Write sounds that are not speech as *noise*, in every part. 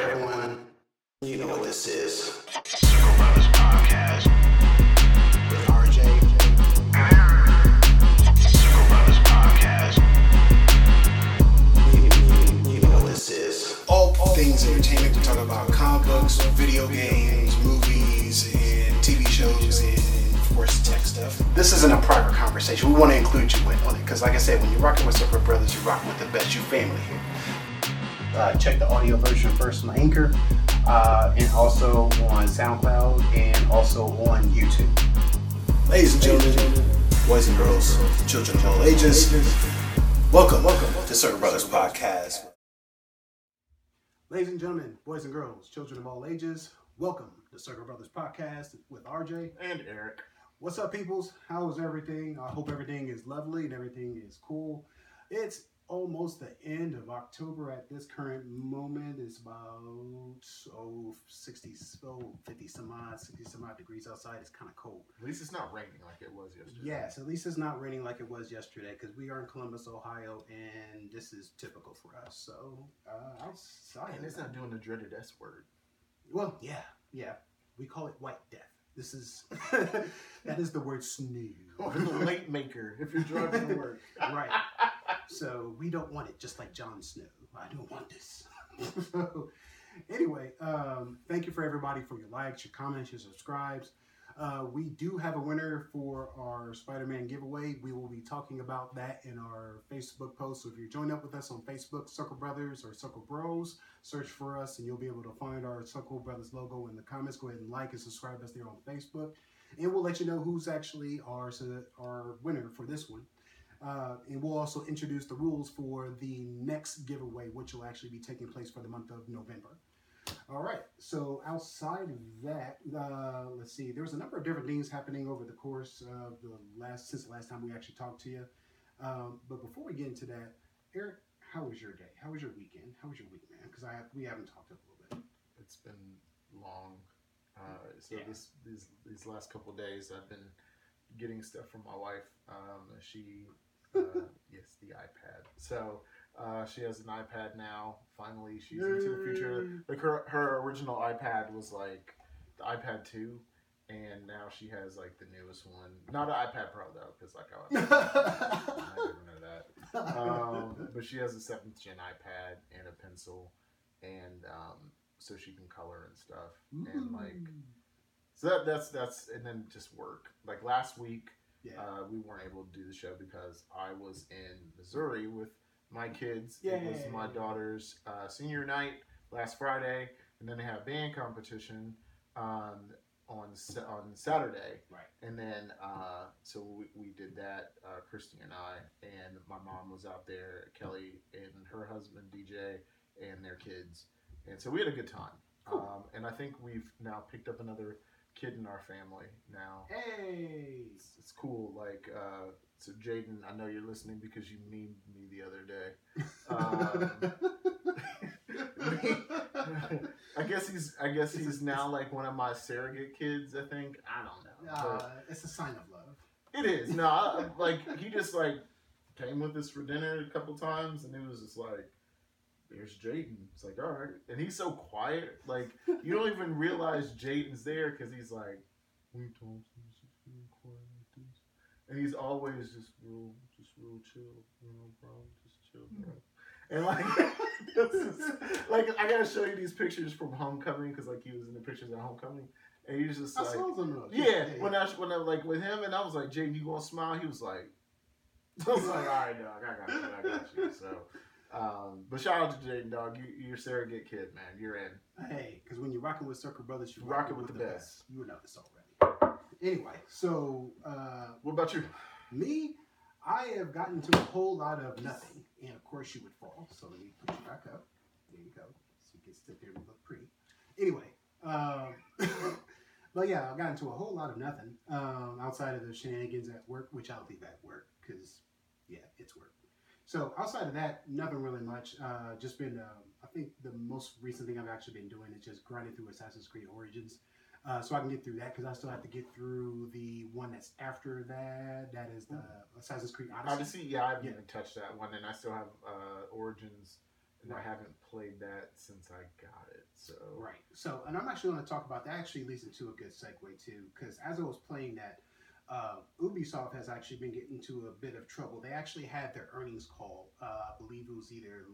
Everyone, you know what this is. Circle Brothers Podcast. With RJ. Circle Brothers Podcast. You, you, you know what this is. all things entertainment. We talk about comic books, video games, movies, and TV shows, and of course tech stuff. This isn't a private conversation. We want to include you in on it because, like I said, when you're rocking with Super Brothers, you're rocking with the best. You family here. Uh, check the audio version first on Anchor, uh, and also on SoundCloud, and also on YouTube. Ladies and gentlemen, boys and girls, children of all ages, welcome, welcome to Circle Brothers Podcast. Ladies and gentlemen, boys and girls, children of all ages, welcome to Circle Brothers Podcast with RJ. and Eric. What's up, peoples? How is everything? I hope everything is lovely and everything is cool. It's almost the end of October at this current moment. It's about oh, 60, oh, 50 some odd, 60 some odd degrees outside. It's kind of cold. At least it's not raining like it was yesterday. Yes, at least it's not raining like it was yesterday because we are in Columbus, Ohio, and this is typical for us. So, uh, outside. And it's not doing the dreaded S word. Well, yeah, yeah. We call it white death. This is *laughs* that is the word snoo. Or the late maker if you're driving to work. *laughs* right. So we don't want it, just like Jon Snow. I don't want this. *laughs* so, anyway, um, thank you for everybody for your likes, your comments, your subscribes. Uh, we do have a winner for our Spider-Man giveaway. We will be talking about that in our Facebook post. So if you're joining up with us on Facebook, Circle Brothers or Circle Bros, search for us and you'll be able to find our Circle Brothers logo in the comments. Go ahead and like and subscribe us there on Facebook, and we'll let you know who's actually our our winner for this one. Uh, and we'll also introduce the rules for the next giveaway, which will actually be taking place for the month of November. All right. So outside of that, uh, let's see. There was a number of different things happening over the course of the last since the last time we actually talked to you. Um, but before we get into that, Eric, how was your day? How was your weekend? How was your week, man? Because I have, we haven't talked a little bit. It's been long. Uh, so Yeah. this these these last couple days, I've been getting stuff from my wife. Um, she uh, yes, the iPad. So uh, she has an iPad now. Finally, she's into the future. Like her her original iPad was like the iPad two. And now she has like the newest one, not an iPad Pro though, because like I, *laughs* I never know that. um, but she has a seventh gen iPad and a pencil, and um, so she can color and stuff. And like, so that, that's that's and then just work. Like last week, yeah. uh, we weren't able to do the show because I was in Missouri with my kids. It was my daughter's uh, senior night last Friday, and then they have band competition um, on on Saturday. right. And then, uh, so we, we did that, uh, Christy and I, and my mom was out there, Kelly and her husband, DJ, and their kids. And so we had a good time. Cool. Um, and I think we've now picked up another kid in our family now. Hey. It's, it's cool. Like, uh, so Jaden, I know you're listening because you memed me the other day. Um, *laughs* I guess he's, I guess It's he's now like one of my surrogate kids. I think I don't know. Uh, it's a sign of love. it is. No, I, like he just like came with us for dinner a couple times, and it was just like, "There's Jaden." It's like, all right, and he's so quiet. Like you don't even *laughs* realize Jaden's there because he's like, "We Thompson's just being quiet like this," and he's always just real, just real chill. You know, bro, just chill, bro. Mm-hmm. And like, *laughs* this is- like I gotta show you these pictures from homecoming because like he was in the pictures at homecoming, and he's just I like. saw them. though. Yeah, when I when I like with him and I was like, Jaden, you gonna smile? He was like, *laughs* I was like, all right, dog, I got you, I got you. So, um, but shout out to Jaden, dog. You, you're a surrogate kid, man. You're in. Hey, because when you're rocking with Circle Brothers, you're Rocking rocking with the best. You know this already. Anyway, so uh, What about you? me, I have gotten to a whole lot of nothing, and of course you would fall. So let me put you back up. There you go. So you can sit there and look pretty. Anyway, um, *laughs* but yeah, I've gotten to a whole lot of nothing um, outside of the shenanigans at work, which I'll leave at work because yeah, it's work. So outside of that, nothing really much. Uh, just been, um, I think the most recent thing I've actually been doing is just grinding through Assassin's Creed Origins. Uh, so I can get through that because I still have to get through the one that's after that. That is the Assassin's Creed Odyssey. Odyssey, yeah, I haven't Yeah. even touched that one, and I still have uh, Origins and I haven't played that since I got it. So Right. So, and I'm actually going to talk about that. Actually, leads into a good segue too, because as I was playing that, uh, Ubisoft has actually been getting into a bit of trouble. They actually had their earnings call. Uh, I believe it was either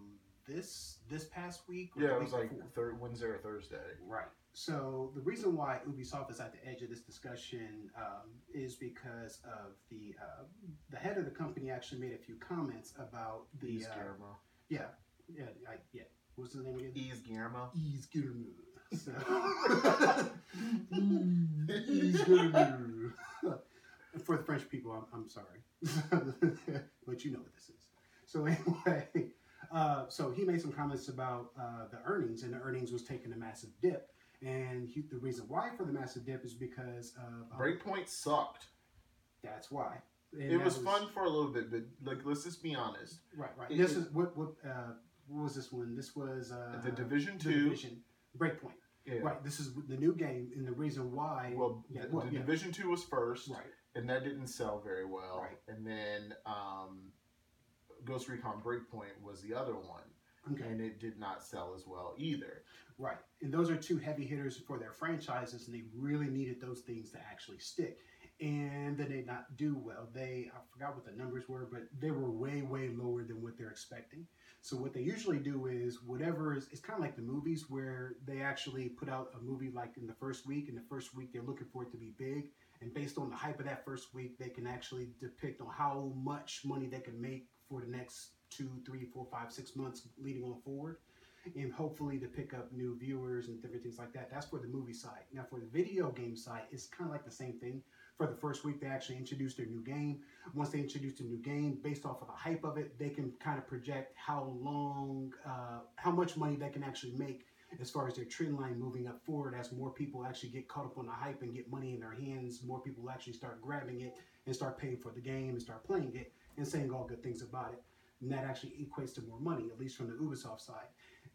this this past week. Or yeah, it was like before. third Wednesday or Thursday. Right. So the reason why Ubisoft is at the edge of this discussion um, is because of the uh, the head of the company actually made a few comments about the Yves uh, Guillermo. yeah yeah I, yeah what's his name again? Yves Guillermo. Yves Guillermo. So *laughs* *laughs* Yves Guillermo. *laughs* For the French people, I'm, I'm sorry, *laughs* but you know what this is. So anyway, uh, so he made some comments about uh, the earnings, and the earnings was taking a massive dip. And he, the reason why for the massive dip is because of um, Breakpoint sucked. That's why. And it that was, fun for a little bit, but like let's just be honest. Right, right. It- this it- is what what uh, what was this one? This was uh, the Division Two. Division Breakpoint. Yeah. Right. This is the new game, and the reason why. Well, yeah, the, well, the yeah. Division Two was first, Right. And that didn't sell very well. Right. And then um, Ghost Recon Breakpoint was the other one, Okay. and it did not sell as well either. Right. And those are two heavy hitters for their franchises, and they really needed those things to actually stick. And they did not do well. They, I forgot what the numbers were, but they were way, way lower than what they're expecting. So, what they usually do is whatever is, it's kind of like the movies where they actually put out a movie like in the first week, and the first week they're looking for it to be big. And based on the hype of that first week, they can actually depict on how much money they can make for the next two, three, four, five, six months leading on forward and hopefully to pick up new viewers and different things like that. That's for the movie side. Now, for the video game side, it's kind of like the same thing. For the first week, they actually introduced their new game. Once they introduced a new game, based off of the hype of it, they can kind of project how long, uh, how much money they can actually make as far as their trend line moving up forward. As more people actually get caught up on the hype and get money in their hands, more people actually start grabbing it and start paying for the game and start playing it and saying all good things about it. And that actually equates to more money, at least from the Ubisoft side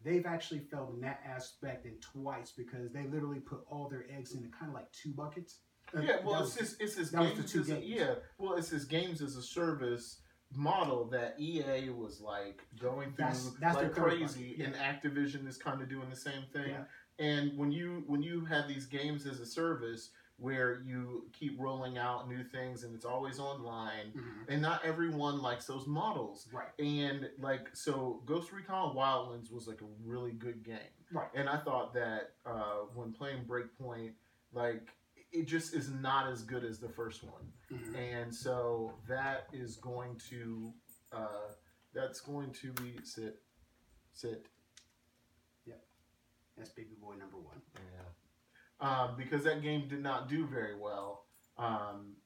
they've actually failed in that aspect in twice because they literally put all their eggs into kind of like two buckets. Uh, yeah, well, it's was- it's this that the games as yeah, well, it's this games as a service model that EA was like going through That's- that's like crazy, yeah. and Activision is kind of doing the same thing. Yeah. And when you when you have these games as a service where you keep rolling out new things and it's always online, Mhm. and not everyone likes those models. Right. And like so, Ghost Recon Wildlands was like a really good game. Right. And I thought that uh, when playing Breakpoint, like it just is not as good as the first one. Mhm. And so that is going to uh, that's going to be sit sit Yep, That's baby boy number one. yeah um, because that game did not do very well. Um,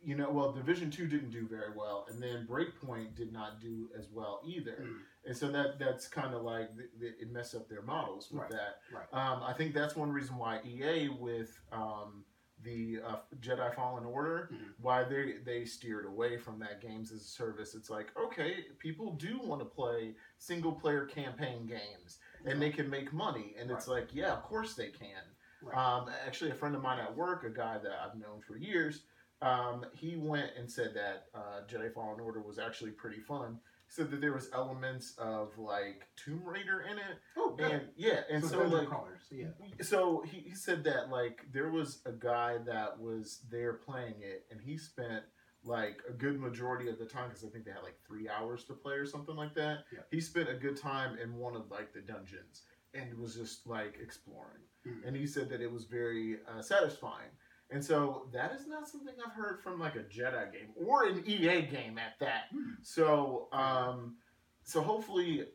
you know, well, Division Two didn't do very well, and then Breakpoint did not do as well either. Mhm. And so that that's kind of like th- th- it messed up their models with Right, that. right. Um, I think that's one reason why EA with um, the uh, Jedi Fallen Order, Mhm. why they they steered away from that games as a service. It's like okay, people do want to play single player campaign games, and they can make money, and it's like yeah, of course they can. Right. Um, actually, a friend of mine at work, a guy that I've known for years, um, he went and said that uh, Jedi Fallen Order was actually pretty fun. Said that there was elements of like Tomb Raider in it, Oh, good. and yeah, and so, so, like crawlers. Yeah. so he, he said that like there was a guy that was there playing it and he spent like a good majority of the time because i think they had like three hours to play or something like that Yeah. he spent a good time in one of like the dungeons and was just like exploring Mhm. and he said that it was very uh, satisfying and so that is not something i've heard from like a jedi game or an ea game at that Hmm. so um so hopefully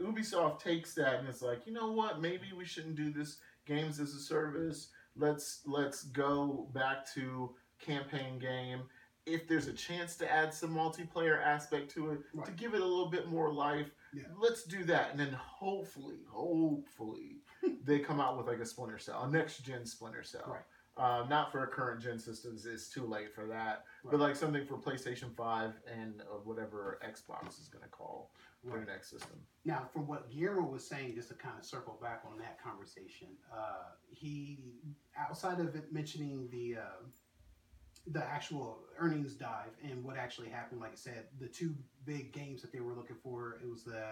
Ubisoft takes that and it's like, you know what? Maybe we shouldn't do this games as a service. Let's let's go back to campaign game. If there's a chance to add some multiplayer aspect to it, to give it a little bit more life, Yeah. let's do that. And then hopefully, hopefully, *laughs* they come out with like a Splinter Cell, a next gen Splinter Cell. Right. Uh, not for current gen systems; it's too late for that. But like something for PlayStation Five and uh, whatever Xbox is going to call Right. the next system. Now, from what Guillermo was saying, just to kind of circle back on that conversation, uh, he outside of it mentioning the uh, the actual earnings dive and what actually happened, like I said, the two big games that they were looking for, it was the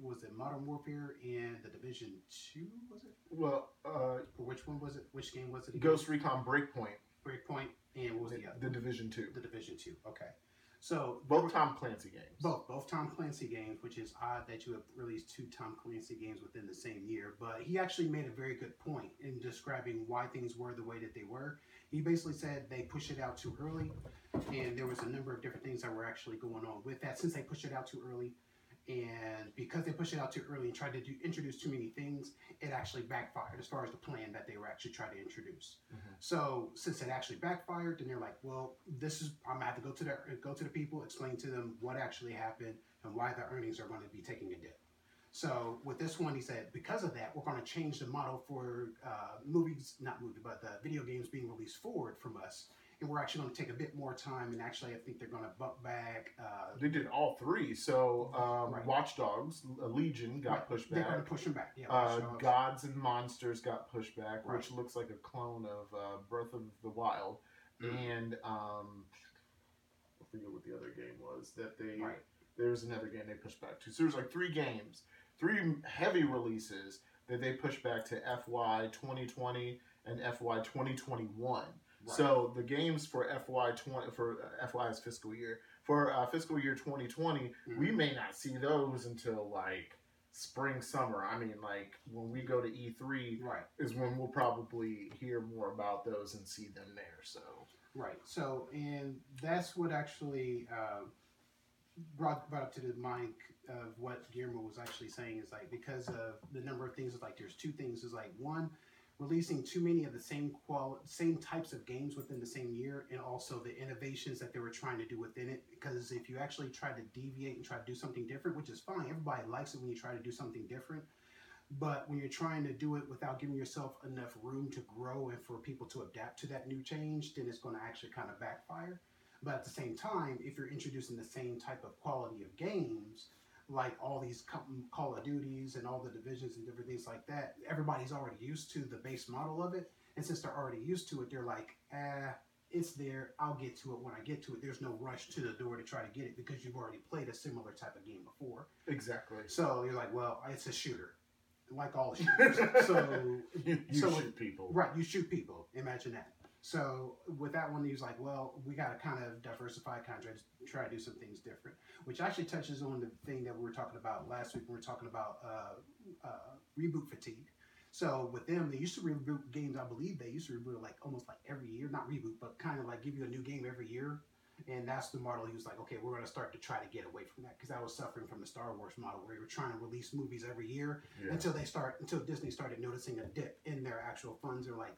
was it Modern Warfare and the Division Two? Was it? Well, uh, Or which one was it? Which game was it? again? Ghost Recon Breakpoint, Breakpoint and what was the, the, other? the Division Two, The Division Two. Okay, so both Tom Clancy games. both both Tom Clancy games, which is odd that you have released two Tom Clancy games within the same year. But he actually made a very good point in describing why things were the way that they were. He basically said they pushed it out too early, and there was a number of different things that were actually going on with that since they pushed it out too early. And because they pushed it out too early and tried to do, introduce too many things, it actually backfired as far as the plan that they were actually trying to introduce. Mhm. So since it actually backfired, then they're like, well, this is I'm gonna have to go to the go to the people, explain to them what actually happened and why the earnings are going to be taking a dip. So with this one, he said because of that, we're going to change the model for uh, movies, not movie, but the video games being released forward from us, and we're actually going to take a bit more time. And actually, I think they're going to bump back. Uh, They did all three. So, um, Right. Watch Dogs, Legion got right, pushed They're going back. to push them back. Yeah. Uh, Gods and Monsters got pushed back, Right. which looks like a clone of uh, Breath of the Wild. Mhm. And um, I forget what the other game was that they. Right. There was another game they pushed back to. So there's like three games, three heavy releases that they pushed back to FY 2020 and FY 2021. Right. So the games for FY 20 for uh, FY's fiscal year for uh, fiscal year 2020, we Mhm. may not see those until like spring summer. I mean, like when we go to E3 right. is when we'll probably hear more about those and see them there. So Right. So, and that's what actually uh, brought brought up to the mind of what Guillermo was actually saying is like because of the number of things. Is like there's two things. Is like one, releasing too many of the same qual same types of games within the same year, and also the innovations that they were trying to do within it. Because if you actually try to deviate and try to do something different, which is fine, everybody likes it when you try to do something different. But when you're trying to do it without giving yourself enough room to grow and for people to adapt to that new change, then it's going to actually kind of backfire. But at the same time, if you're introducing the same type of quality of games, like all these Call of Duties and all the divisions and different things like that, everybody's already used to the base model of it. And since they're already used to it, they're like, ah, it's there. I'll get to it when I get to it. There's no rush to the door to try to get it because you've already played a similar type of game before. exactly, So you're like, well, it's a shooter, like all *laughs* shooters. so you, you So- shoot people. right, you shoot people. Imagine that. So with that one, he was like, well, we got to kind of diversify, contracts, try to, do some things different, which actually touches on the thing that we were talking about last week. when We were talking about uh, uh, reboot fatigue. So with them, they used to reboot games. I believe they used to reboot like almost like every year, not reboot, but kind of like give you a new game every year. And that's the model he was like, okay, we're going to start to try to get away from that because I was suffering from the Star Wars model where you were trying to release movies every year Yeah. until they start until Disney started noticing a dip in their actual funds. They're like,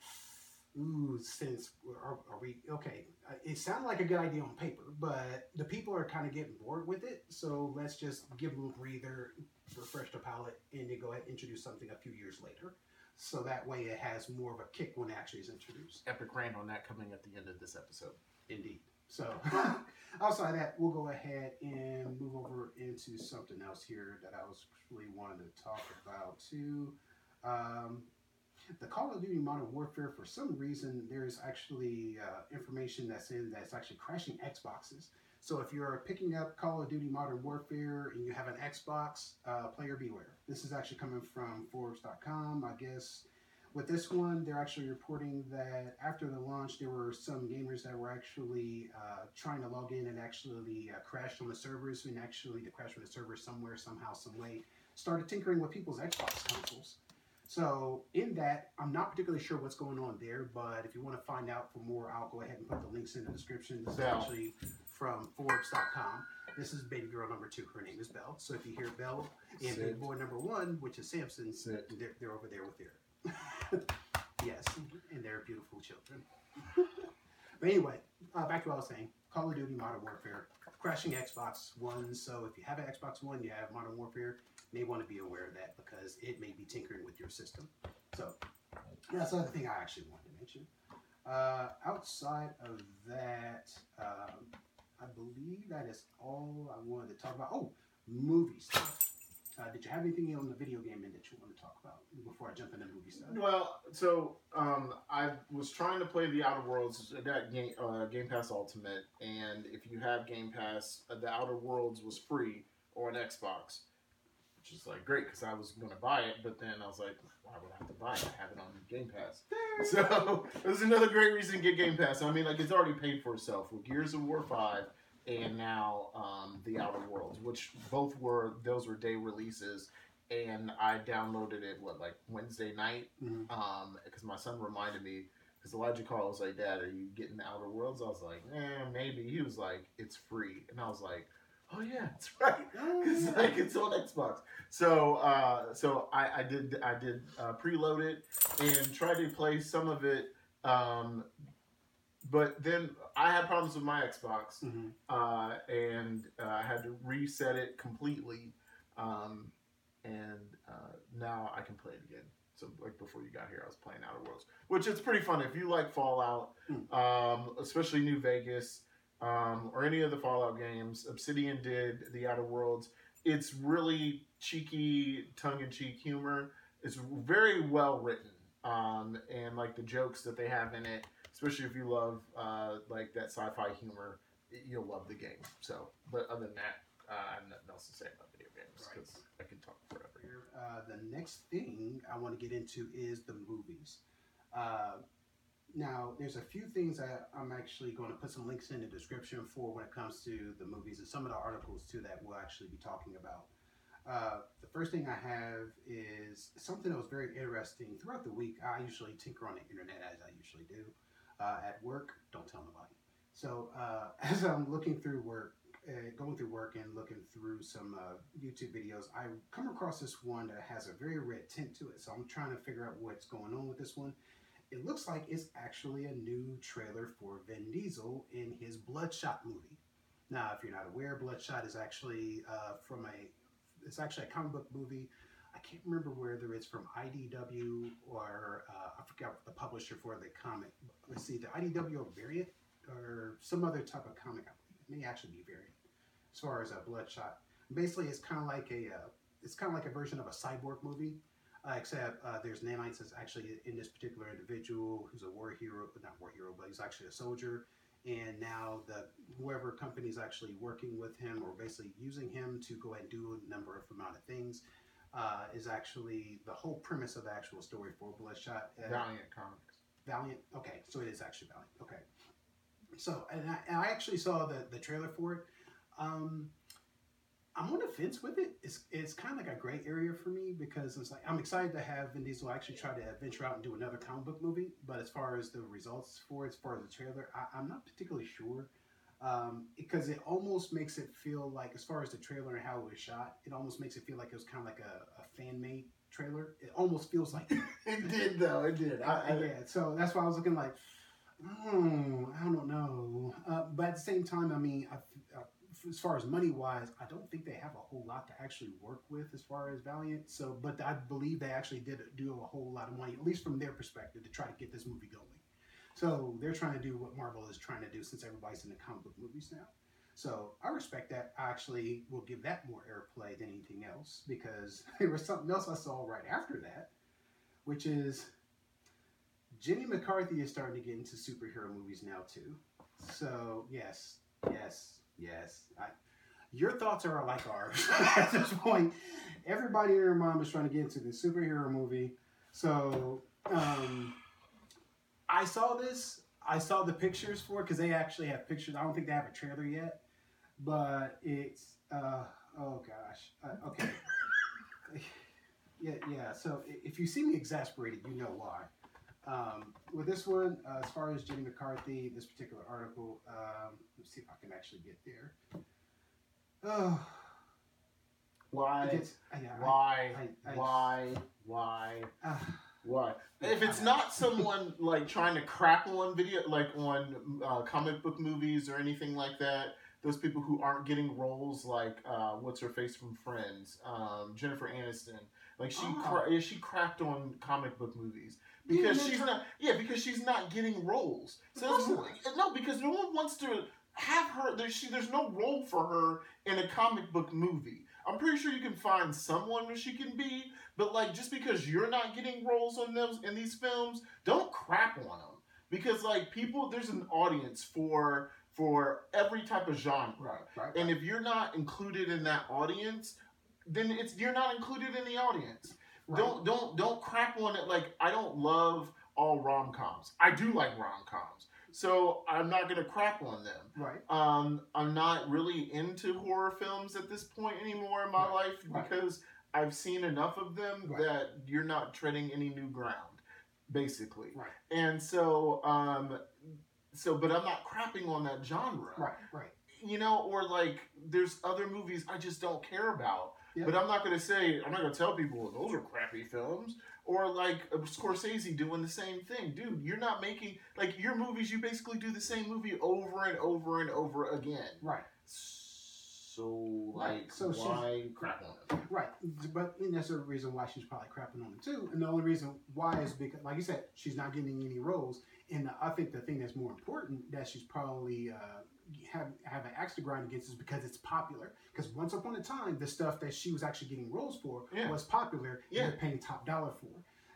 ooh, since are, are we okay? uh, It sounded like a good idea on paper, but the people are kind of getting bored with it. So let's just give them a breather, refresh the palate, and then go ahead and introduce something a few years later. So that way it has more of a kick when it actually is introduced. Epic rant on that coming at the end of this episode. Indeed. So *laughs* outside that, we'll go ahead and move over into something else here that I was really wanting to talk about too. Um, the Call of Duty Modern Warfare, for some reason, there's actually uh, information that's in that's actually crashing Xboxes. So if you're picking up Call of Duty Modern Warfare and you have an Xbox, uh, player beware. This is actually coming from Forbes.com, I guess. With this one, they're actually reporting that after the launch, there were some gamers that were actually uh, trying to log in and actually uh, crashed on the servers, and actually the crash on the servers somewhere, somehow, some way, started tinkering with people's Xbox consoles. So in that, I'm not particularly sure what's going on there, but if you want to find out for more, I'll go ahead and put the links in the description. This is actually from Forbes.com. This is baby girl number two. Her name is Belle. So if you hear Belle and Sid. big boy number one, which is Samson, they're, they're over there with their *laughs* yes, and they're beautiful children. but anyway, uh, back to what I was saying. Call of Duty Modern Warfare crashing Xbox One. So if you have an Xbox One, you have Modern Warfare. May want to be aware of that because it may be tinkering with your system. So that's another thing I actually wanted to mention. Uh, outside of that, um, I believe that is all I wanted to talk about. Oh, movie stuff. Uh, did you have anything on the video game end that you want to talk about before I jump into movie stuff? Well, so um, I was trying to play the Outer Worlds, that game, uh, Game Pass Ultimate, and if you have Game Pass, uh, the Outer Worlds was free on Xbox, which is like, great, because I was going to buy it, but then I was like, why would I have to buy it? I have it on Game Pass. *laughs* So *laughs* there's another great reason to get Game Pass. I mean, like it's already paid for itself with Gears of War Five and now um, the Outer Worlds, which both were those were day releases. And I downloaded it what like Wednesday night Mhm. um because my son reminded me because Elijah Carl was like, "Dad, are you getting the Outer Worlds?" I was like, "Eh, maybe." He was like, "It's free," and I was like, "Oh yeah, it's right." It's like it's on Xbox. So uh, so I, I did I did uh, preload it and tried to play some of it, um, but then I had problems with my Xbox, Mhm. uh, and uh, I had to reset it completely, um, and uh, now I can play it again. So like before you got here, I was playing Outer Worlds, which is pretty fun if you like Fallout, Hmm. um, especially New Vegas um, or any of the Fallout games. Obsidian did the Outer Worlds. It's really cheeky, tongue-in-cheek humor. It's very well written, um, and like the jokes that they have in it, especially if you love uh, like that sci-fi humor, you'll love the game. So, but other than that, uh, I have nothing else to say about video games Right. because I can talk forever. Uh, the next thing I want to get into is the movies. Uh, now, there's a few things that I'm actually going to put some links in the description for when it comes to the movies and some of the articles too that we'll actually be talking about. Uh, the first thing I have is something that was very interesting throughout the week. I usually tinker on the internet as I usually do uh, at work. Don't tell nobody. So uh, *laughs* as I'm looking through work, uh, going through work and looking through some uh, YouTube videos, I come across this one that has a very red tint to it. So I'm trying to figure out what's going on with this one. It looks like it's actually a new trailer for Vin Diesel in his Bloodshot movie. Now, if you're not aware, Bloodshot is actually uh, from a it's actually a comic book movie. I can't remember whether it's from IDW or uh, I forgot the publisher for the comic. Let's see, the IDW or Variant or some other type of comic. It may actually be Variant. As far as a Bloodshot, basically it's kind of like a uh, it's kind of like a version of a cyborg movie, uh, except uh, there's nanites that's actually in this particular individual who's a war hero, not war hero, but he's actually a soldier. And now the whoever company is actually working with him or basically using him to go ahead and do a number of amount of things uh, is actually the whole premise of the actual story for Bloodshot. Uh, Valiant Comics. Valiant. Okay, so it is actually Valiant. Okay. So, and I, and I actually saw the, the trailer for it. Um, I'm on the fence with it. It's it's kind of like a gray area for me because it's like I'm excited to have Vin Diesel actually try to venture out and do another comic book movie. But as far as the results for it, as far as the trailer, I, I'm not particularly sure um, because it almost makes it feel like, as far as the trailer and how it was shot, it almost makes it feel like it was kind of like a, a fan made trailer. It almost feels like *laughs* It did though. It did. I, I, yeah, so that's why I was looking like, oh, I don't know. Uh, but at the same time, I mean, I, uh, as far as money wise, I don't think they have a whole lot to actually work with as far as Valiant. So, but I believe they actually did do a whole lot of money, at least from their perspective, to try to get this movie going. So they're trying to do what Marvel is trying to do since everybody's in the comic book movies now. So I respect that. I actually will give that more airplay than anything else because *laughs* there was something else I saw right after that, which is Jenny McCarthy is starting to get into superhero movies now too. So yes, yes, yes. I, your thoughts are like ours *laughs* at this point. Everybody and their mom is trying to get into the superhero movie. So um, I saw this. I saw the pictures for it because they actually have pictures. I don't think they have a trailer yet, but it's uh, oh gosh. Uh, okay. *laughs* yeah, yeah. So if you see me exasperated, you know why. Um, with this one, uh, as far as Jenny McCarthy, this particular article, um, let's see if I can actually get there. Oh, why? it gets, uh, yeah, Why? I- I- Why? Why? uh, Why? If it's not someone like trying to crap on video, like on uh, comic book movies or anything like that, those people who aren't getting roles like uh, what's her face from Friends, um, Jennifer Aniston, like she Oh. cra- yeah, she crapped on comic book movies Yeah, because she's try- not yeah because she's not getting roles. So that's- no, because no one wants to have her. There's she, there's no role for her in a comic book movie. I'm pretty sure you can find someone where she can be, but like just because you're not getting roles on those in these films, don't crap on them because like people, there's an audience for for every type of genre. right, right, And right. if you're not included in that audience, then it's you're not included in the audience. Right. Don't don't don't crap on it. Like I don't love all rom coms. I do like rom coms, so I'm not gonna crap on them. Right. Um, I'm not really into horror films at this point anymore in my Right. life Right. because I've seen enough of them that you're not treading any new ground, basically. Right. And so, um, so, but I'm not crapping on that genre Right. Right. you know, or like there's other movies I just don't care about. Yeah. But I'm not gonna say I'm not gonna tell people those are crappy films. Or like uh, Scorsese doing the same thing, dude. You're not making like your movies. You basically do the same movie over and over and over again. Right. So Right, like, so she's- why crap on them? Right, but and that's the reason why she's probably crapping on him too. And the only reason why is because, like you said, she's not getting any roles. And I think the thing that's more important that she's probably uh, have have an axe to grind against is because it's popular. Because once upon a time, the stuff that she was actually getting roles for Yeah. was popular Yeah. and they're paying top dollar for.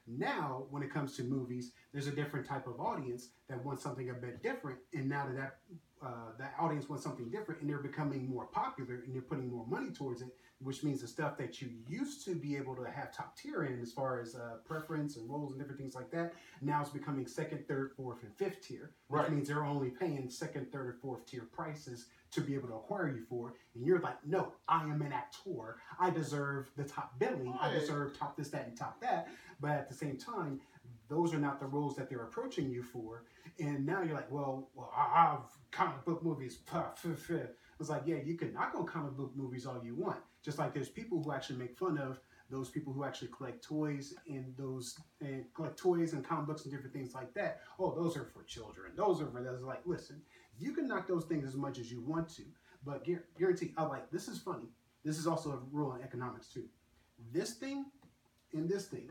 Now, when it comes to movies, there's a different type of audience that wants something a bit different, and now that that uh, that audience wants something different, and they're becoming more popular, and they're putting more money towards it, which means the stuff that you used to be able to have top tier in, as far as uh, preference and roles and different things like that, now it's becoming second, third, fourth, and fifth tier, which Right. means they're only paying second, third, or fourth tier prices to be able to acquire you for, and you're like, no, I am an actor, I deserve the top billing, I deserve top this, that, and top that, but at the same time, those are not the roles that they're approaching you for. And now you're like, well, well, I have comic book movies. *laughs* It's like, yeah, you can knock on comic book movies all you want. Just like there's people who actually make fun of those people who actually collect toys and those and collect toys and comic books and different things like that. Oh, those are for children. Those are for those. Like, listen, you can knock those things as much as you want to, but guarantee, I like this is funny. This is also a rule in economics too. This thing and this thing,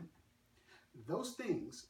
those things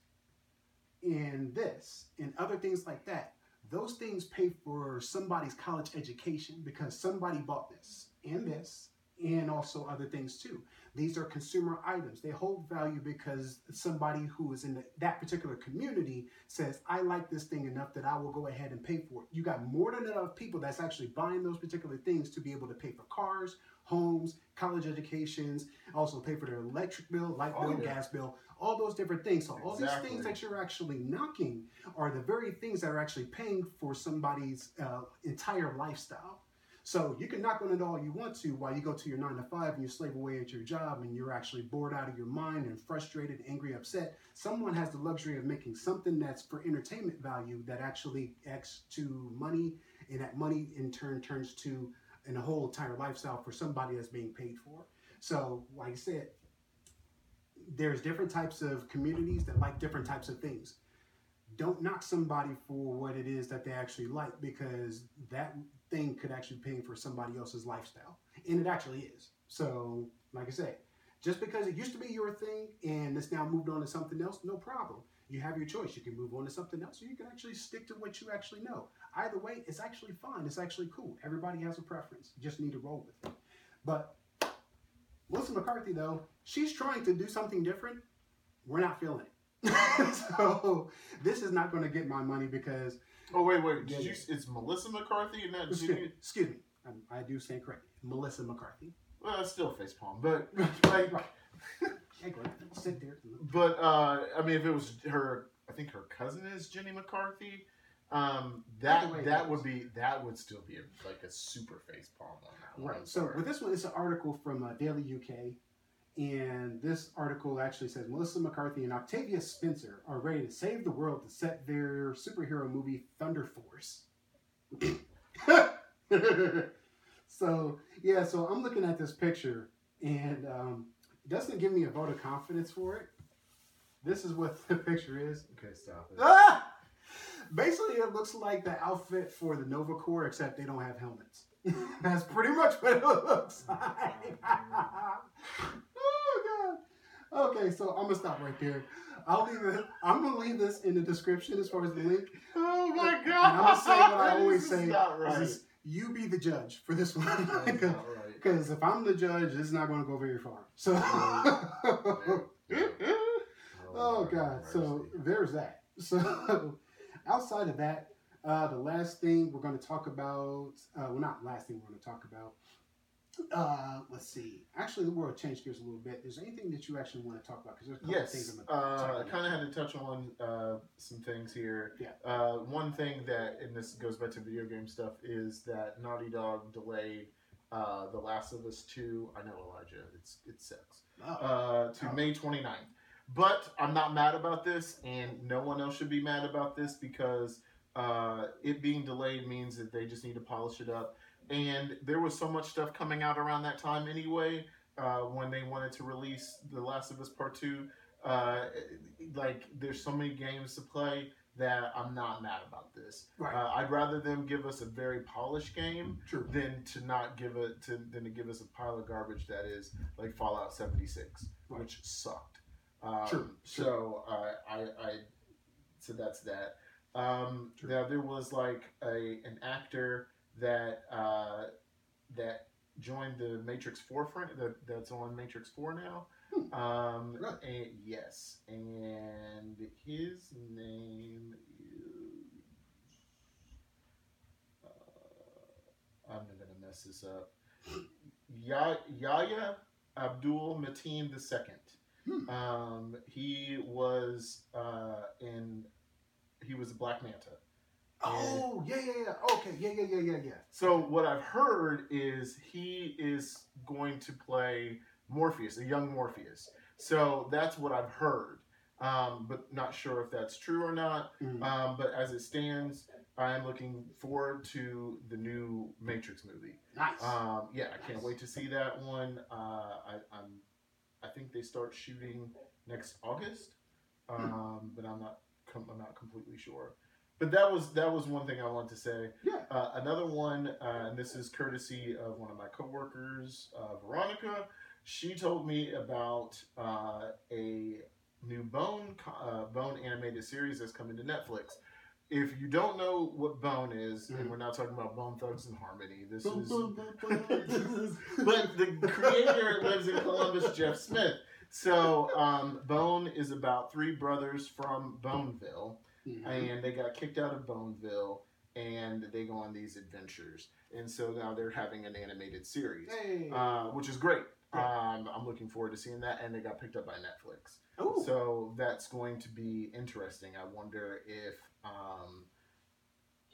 and this and other things like that, those things pay for somebody's college education because somebody bought this and this and also other things too. These are consumer items. They hold value because somebody who is in the, that particular community says, I like this thing enough that I will go ahead and pay for it. You got more than enough people that's actually buying those particular things to be able to pay for cars, homes, college educations, also pay for their electric bill, light Oh, bill, yeah. gas bill, all those different things. So all these things that you're actually knocking are the very things that are actually paying for somebody's uh, entire lifestyle. So you can knock on it all you want to while you go to your nine to five and you slave away at your job and you're actually bored out of your mind and frustrated, angry, upset. Someone has the luxury of making something that's for entertainment value that actually acts to money, and that money in turn turns to and a whole entire lifestyle for somebody that's being paid for. So, like I said, there's different types of communities that like different types of things. Don't knock somebody for what it is that they actually like because that thing could actually paying for somebody else's lifestyle. And it actually is. So, like I said, just because it used to be your thing and it's now moved on to something else, no problem. You have your choice. You can move on to something else or you can actually stick to what you actually know. Either way, it's actually fine. It's actually cool. Everybody has a preference. You just need to roll with it. But Melissa McCarthy, though, she's trying to do something different. We're not feeling it. *laughs* so this is not going to get my money because Oh wait, wait. Did Yeah, you? It's Melissa McCarthy and not excuse, Jimmy. excuse me, I, I do stand corrected. Melissa McCarthy. Well, it's still facepalm, but *laughs* like. right. Sit there. but uh, I mean, if it was her, I think her cousin is Jenny McCarthy. Um, that way, that would be that would still be a, like a super facepalm on that one. Right. So sorry. with this one, it's an article from uh, Daily UK, and this article actually says Melissa McCarthy and Octavia Spencer are ready to save the world to set their superhero movie Thunder Force. *laughs* so yeah, so I'm looking at this picture, and um, it doesn't give me a vote of confidence for it. This is what *laughs* the picture is. okay, stop it. Ah! Basically, it looks like the outfit for the Nova Corps, except they don't have helmets. *laughs* That's pretty much what it looks *laughs* like. *laughs* oh god. Okay, so I'm gonna stop right there. I'll leave it. I'm gonna leave this in the description as far as the link. Oh my god! And I'm gonna say what I always This is say. Not right. Is- you be the judge for this one. Right. Because if I'm the judge, it's not going to go very far. So, oh, oh god. So there's that. So outside of that, uh, the last thing we're going to talk about, uh, well, not last thing we're going to talk about. Uh, let's see. Actually, the world changed gears a little bit. Is there anything that you actually want to talk about? Because there's a couple of things Yes, I'm gonna uh, I kind of had to touch on uh, some things here. Yeah. Uh, one thing that, and this goes back to video game stuff, is that Naughty Dog delayed uh, The Last of Us 2. I know, Elijah, it's it sucks. Oh, Uh, to Oh. May 29th. But I'm not mad about this, and no one else should be mad about this because uh, it being delayed means that they just need to polish it up. And there was so much stuff coming out around that time anyway uh, when they wanted to release The Last of Us Part 2. Uh, like, there's so many games to play that I'm not mad about this. right. Uh, I'd rather them give us a very polished game True. than to not give it to than to give us a pile of garbage that is like Fallout 76, Right. which sucked. Um, True, So uh, I, I so that's that. Um, now there was like a an actor that uh, that joined the Matrix Forefront that, that's on Matrix Four now. Hmm. Um, Really? and, yes, and his name is. Uh, I'm gonna mess this up. Ya- Yahya Abdul Mateen the second. Hmm. Um, he was uh, in. He was a Black Manta. Oh, yeah, yeah, yeah. Okay, yeah, yeah, yeah, yeah, yeah. So what I've heard is he is going to play Morpheus, a young Morpheus. So that's what I've heard, um, but not sure if that's true or not. Mm. Um, but as it stands, I am looking forward to the new Matrix movie. Nice. Um, yeah, I can't wait to see that one. Uh, I think they start shooting next August, um, but I'm not, com- I'm not completely sure. But that was that was one thing I wanted to say. Yeah. Uh, another one, uh, and this is courtesy of one of my coworkers, uh, Veronica. She told me about uh, a new Bone uh, Bone animated series that's coming to Netflix. If you don't know what Bone is, Mhm. and we're not talking about Bone Thugs-n-Harmony, this is boom. *laughs* but the creator lives in Columbus, Jeff Smith. So um, Bone is about three brothers from Boneville, Mhm. and they got kicked out of Boneville, and they go on these adventures. And so now they're having an animated series, Hey. uh, which is great. Um, I'm looking forward to seeing that, and they got picked up by Netflix. Ooh. So that's going to be interesting. I wonder if um,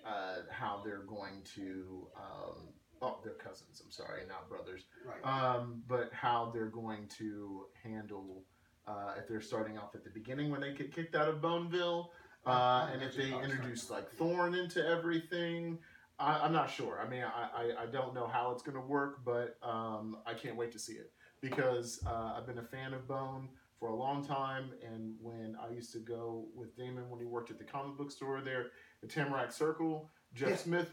uh, how they're going to. Um, oh, they're cousins. I'm sorry, not brothers. right. Um, but how they're going to handle uh, if they're starting off at the beginning when they get kicked out of Boneville, uh, and if they introduce like Thorn into everything. I, I'm not sure. I mean, I, I, I don't know how it's going to work, but um, I can't wait to see it because uh, I've been a fan of Bone for a long time. And when I used to go with Damon when he worked at the comic book store there, the Tamarack Circle, Jeff Yeah. Smith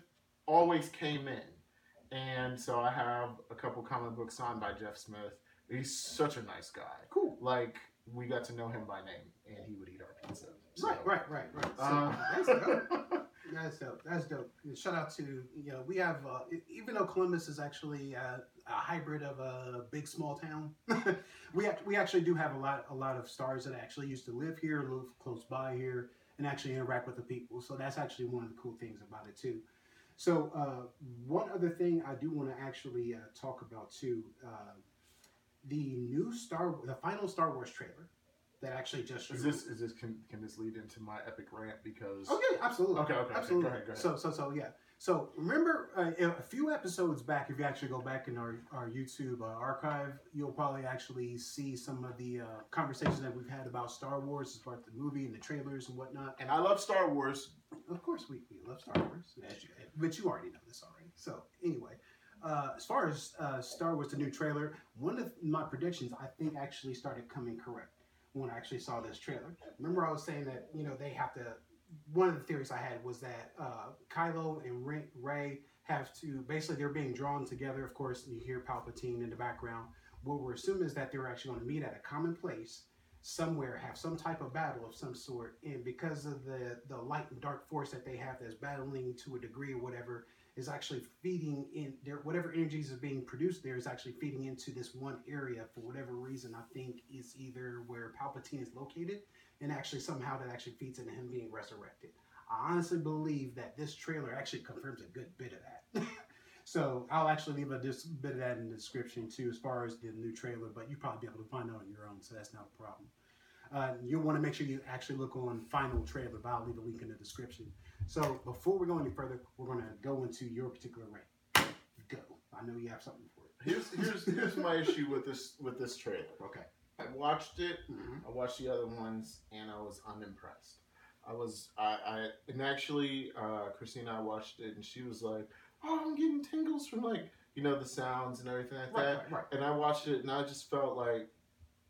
always came in. And so I have a couple comic books signed by Jeff Smith. He's such a nice guy. cool. Like we got to know him by name, and he would eat our pizza. So, Right, right, right, right. So, uh, *laughs* that's dope. That's dope. Shout out to you know we have uh, even though Columbus is actually a hybrid of a big small town, *laughs* we act- we actually do have a lot a lot of stars that actually used to live here, live close by here, and actually interact with the people. So that's actually one of the cool things about it too. So uh, one other thing I do want to actually uh, talk about too, uh, the new Star the final Star Wars trailer that actually just Is this is this can can this lead into my epic rant because Okay, absolutely. Okay, okay, okay. absolutely. Go ahead, go ahead. So, so, so, yeah. So, remember uh, a few episodes back, if you actually go back in our, our YouTube uh, archive, you'll probably actually see some of the uh, conversations that we've had about Star Wars as far as the movie and the trailers and whatnot. and I love Star Wars. Of course, we, we love Star Wars, you, but you already know this already. So, anyway, uh, as far as uh, Star Wars, the new trailer, one of my predictions I think actually started coming correct when I actually saw this trailer. Remember, I was saying that you know they have to. One of the theories I had was that uh, Kylo and Rey, have to basically they're being drawn together. Of course, you hear Palpatine in the background. What we're assuming is that they're actually going to meet at a common place somewhere, have some type of battle of some sort, and because of the the light and dark force that they have that's battling to a degree or whatever is actually feeding in there, whatever energies are being produced there is actually feeding into this one area for whatever reason I think is either where Palpatine is located and actually somehow that actually feeds into him being resurrected. I honestly believe that this trailer actually confirms a good bit of that. *laughs* So I'll actually leave a bit of that in the description too, as far as the new trailer. But you probably be able to find it on your own, so that's not a problem. Uh, you'll want to make sure you actually look on final trailer, but I'll leave a link in the description. So before we go any further, we're going to go into your particular rant. Go. I know you have something for it. Here's here's here's my issue with this with this trailer. Okay. I watched it. Mhm. I watched the other ones, and I was unimpressed. I was I, I and actually uh, Christina I watched it, and she was like, "Oh, I'm getting tingles from like you know the sounds and everything like that." Right, right. And I watched it, and I just felt like,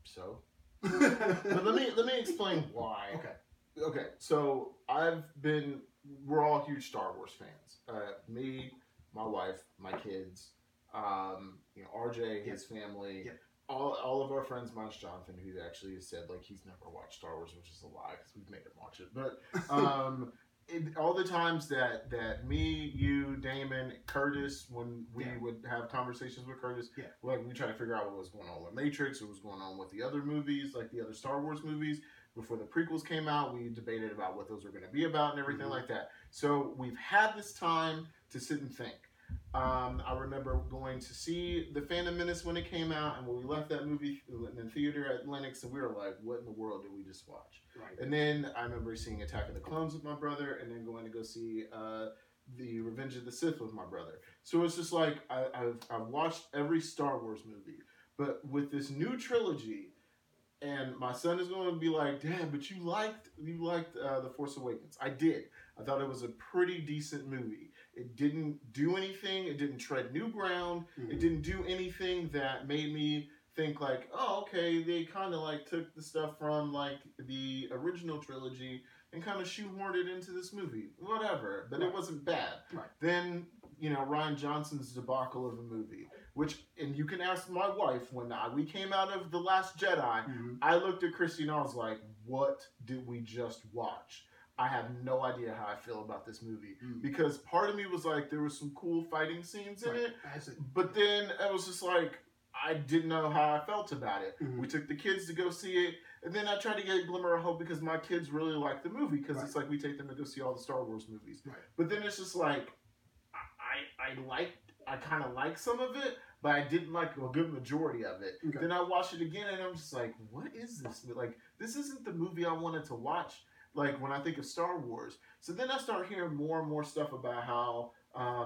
so. *laughs* But let me let me explain why. okay. Okay, so I've been. We're all huge Star Wars fans. Uh, me, my wife, my kids, um, you know, RJ, his family, Yeah. all all of our friends, minus Jonathan, who actually has said like he's never watched Star Wars, which is a lie because we've made him watch it. But *laughs* um, it, all the times that that me, you, Damon, Curtis, when we Yeah. would have conversations with Curtis, Yeah. like we try to figure out what was going on with Matrix, what was going on with the other movies, like the other Star Wars movies before the prequels came out. We debated about what those were going to be about and everything Mhm. like that. So we've had this time to sit and think. Um, I remember going to see The Phantom Menace when it came out, and when we left that movie in the theater at Lennox, and we were like, "What in the world did we just watch?" Right. And then I remember seeing Attack of the Clones with my brother, and then going to go see uh, the Revenge of the Sith with my brother. So it's just like I, I've I've watched every Star Wars movie, but with this new trilogy, and my son is going to be like, "Dad, but you liked you liked uh, the Force Awakens." I did. I thought it was a pretty decent movie. It didn't do anything. It didn't tread new ground. It Mhm. didn't do anything that made me think like, oh, okay, they kind of like took the stuff from like the original trilogy and kind of shoehorned it into this movie. Whatever, but it wasn't bad. Right. Then you know Rian Johnson's debacle of a movie, which and you can ask my wife when I, we came out of the Last Jedi. Mhm. I looked at Christy and I was like, what did we just watch? I have no idea how I feel about this movie Mm. because part of me was like, there was some cool fighting scenes in Right. it, but then I was just like, I didn't know how I felt about it. Mhm. We took the kids to go see it, and then I tried to get a glimmer of hope because my kids really like the movie because it's like we take them to go see all the Star Wars movies. Right. But then it's just like, I I, I like I kind of like some of it, but I didn't like a good majority of it. Okay. Then I watched it again, and I'm just like, what is this? Like, this isn't the movie I wanted to watch. Like when I think of Star Wars. So then I start hearing more and more stuff about how,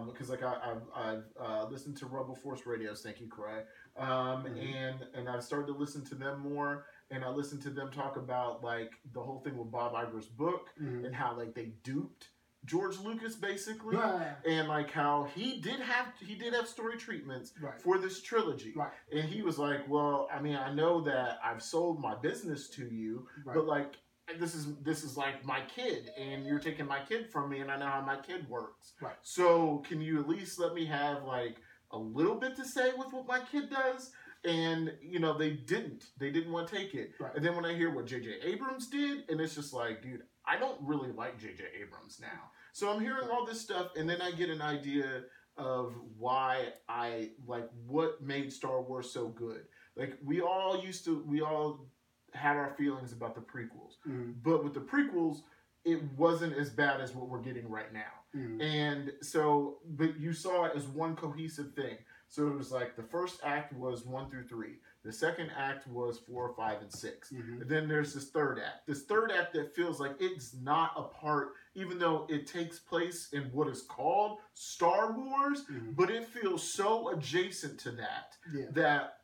because like I, I've, I've uh, listened to Rebel Force radios. Thank you, Cray. Um, Mhm. And and I've started to listen to them more, and I listened to them talk about like the whole thing with Bob Iger's book Mhm. and how like they duped George Lucas basically, Right. and like how he did have he did have story treatments Right. for this trilogy. Right. And he was like, "Well, I mean, I know that I've sold my business to you, but like this is this is like my kid and you're taking my kid from me and I know how my kid works. Right. So, can you at least let me have like a little bit to say with what my kid does?" And you know, they didn't. They didn't want to take it. Right. And then when I hear what J.J. Abrams did, and it's just like, dude, I don't really like J.J. Abrams now. So I'm hearing all this stuff, and then I get an idea of why I like what made Star Wars so good. Like we all used to, we all had our feelings about the prequels, Mhm. but with the prequels, it wasn't as bad as what we're getting right now. Mhm. And so, but you saw it as one cohesive thing. So it was like the first act was one through three. The second act was four, five, and 6 Mhm. And then there's this third act. This third act that feels like it's not a part, even though it takes place in what is called Star Wars, Mhm. but it feels so adjacent to that Yeah. that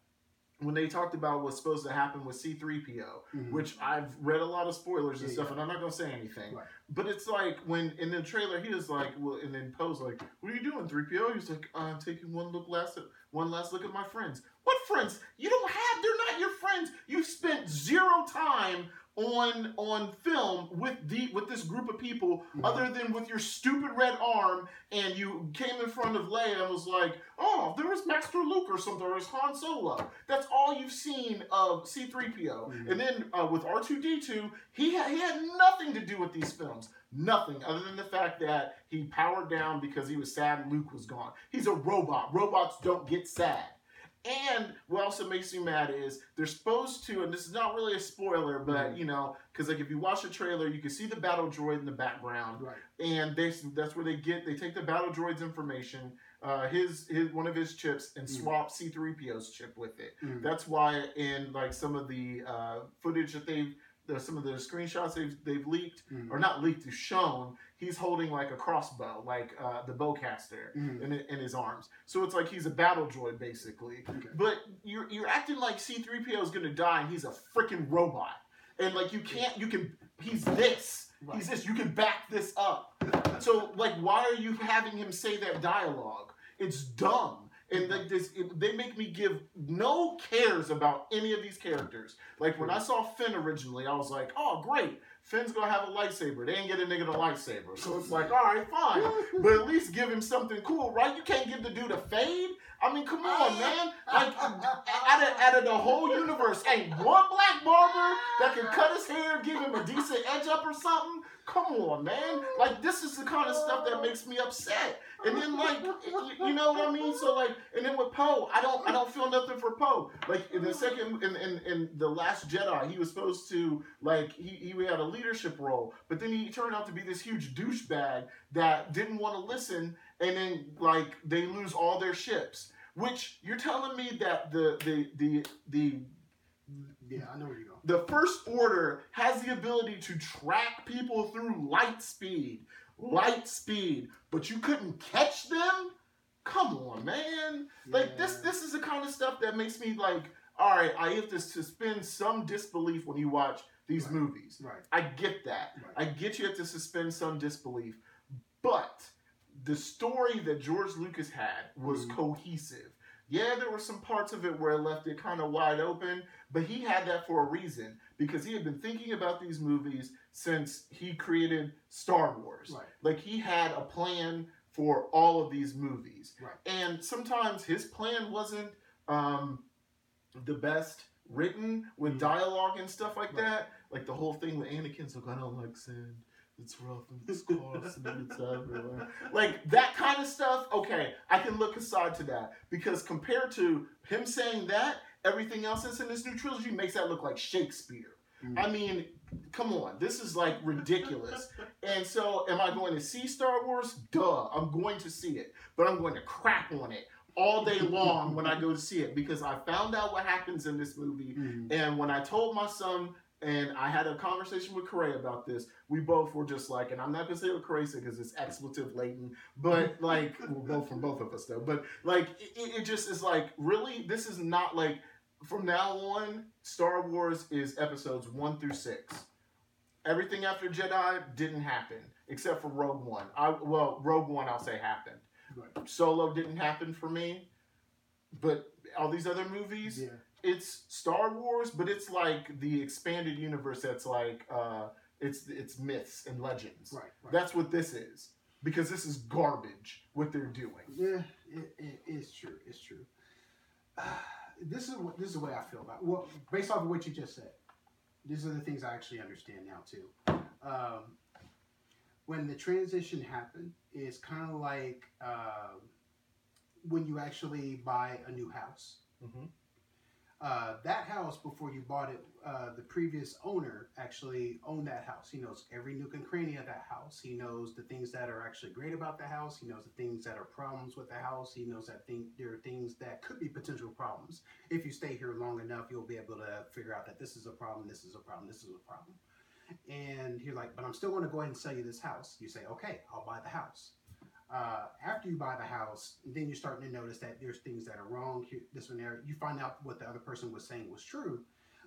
when they talked about what's supposed to happen with C3PO, Mhm. which I've read a lot of spoilers and Yeah, stuff, yeah. and I'm not gonna say anything. Right. But it's like when in the trailer he was like, well, and then Poe's like, "What are you doing, 3PO?" He's like, "I'm taking one look last, one last look at my friends." What friends? You don't have. They're not your friends. You spent zero time on on film with the with this group of people, Mhm. other than with your stupid red arm, and you came in front of Leia and was like, "Oh, there was Master Luke or something, or was Han Solo." That's all you've seen of C-3PO. Mhm. And then uh, with R2D2, he had, he had nothing to do with these films. Nothing other than the fact that he powered down because he was sad Luke was gone. He's a robot. Robots don't get sad. And what also makes me mad is they're supposed to, and this is not really a spoiler, but Mhm. you know, because like if you watch the trailer, you can see the battle droid in the background, Right. and they that's where they get they take the battle droid's information. uh, his his one of his chips and Mm. swap C3PO's chip with it. Mm. That's why in like some of the uh, footage that they've the, some of the screenshots they've they've leaked Mm. or not leaked, is shown. He's holding like a crossbow, like uh, the bowcaster Mm. in, in his arms. So it's like he's a battle droid basically. Okay. But you're you're acting like C3PO is gonna die and he's a freaking robot. And like you can't you can he's this. Right. He's this. You can back this up. *laughs* So like why are you having him say that dialogue? It's dumb. And like this it, they make me give no cares about any of these characters. Like when I saw Finn originally, I was like, oh great. Finn's gonna have a lightsaber. They ain't get a nigga the lightsaber. So it's like, all right, fine. But at least give him something cool, right? You can't give the dude a fade. I mean, come on, *laughs* man. Like, out of, out of the whole universe, ain't one black barber that can cut his hair, give him a decent edge up or something. Come on, man. Like, this is the kind of stuff that makes me upset. And then, like, you, know what I mean? So, like, and then with Poe, I don't, I don't feel nothing for Poe. Like in the second, in, in, in the Last Jedi, he was supposed to, like, he, he had a leadership role, but then he turned out to be this huge douchebag that didn't want to listen and then like they lose all their ships. Which you're telling me that the the the the Yeah, I know where you go. the first order has the ability to track people through light speed, light speed, but you couldn't catch them. Come on, man! Like this this is the kind of stuff that makes me like, all right, I have to suspend some disbelief when you watch these Right. movies. Right. I get that. Right. I get you have to suspend some disbelief, but the story that George Lucas had was Mhm. cohesive. Yeah, there were some parts of it where it left it kind of wide open, but he had that for a reason because he had been thinking about these movies since he created Star Wars. Right. Like he had a plan for all of these movies. Right. And sometimes his plan wasn't um, the best written with Mhm. dialogue and stuff like Right. that. Like the whole thing with Anakin's like, I don't like sand. It's rough and it's coarse and it's everywhere. Like that kind of stuff, okay, I can look aside to that. Because compared to him saying that, everything else that's in this new trilogy makes that look like Shakespeare. Mhm. I mean, come on, this is like ridiculous. and so, am I going to see Star Wars? Duh, I'm going to see it, but I'm going to crap on it all day long when I go to see it because I found out what happens in this movie. Mhm. And when I told my son, and I had a conversation with Corey about this, we both were just like, and I'm not gonna say what Corey said because it's expletive laden, but *laughs* like, well, both from both of us though, but like, it, it just is like, really, this is not like, from now on, Star Wars is episodes one through six. Everything after Jedi didn't happen except for Rogue One. I well, Rogue One I'll say happened. Right. Solo didn't happen for me, but all these other movies, Yeah. It's Star Wars, but it's like the expanded universe. That's like uh, it's it's myths and legends. Right. Right. That's what this is because this is garbage. What they're doing. Yeah, it, it is true. It's true. *sighs* this is what this is the way I feel about. It. Well, based off of what you just said, these are the things I actually understand now too. Um, when the transition happened, it's kind of like um, when you actually buy a new house. Mm-hmm. Uh, that house before you bought it, uh, the previous owner actually owned that house. He knows every nook and cranny of that house. He knows the things that are actually great about the house. He knows the things that are problems with the house. He knows that thing, there are things that could be potential problems. If you stay here long enough, you'll be able to figure out that this is a problem, this is a problem, this is a problem. And you're like, but I'm still going to go ahead and sell you this house. You say, okay, I'll buy the house uh, after you buy the house, then you're starting to notice that there's things that are wrong this one there. You find out what the other person was saying was true,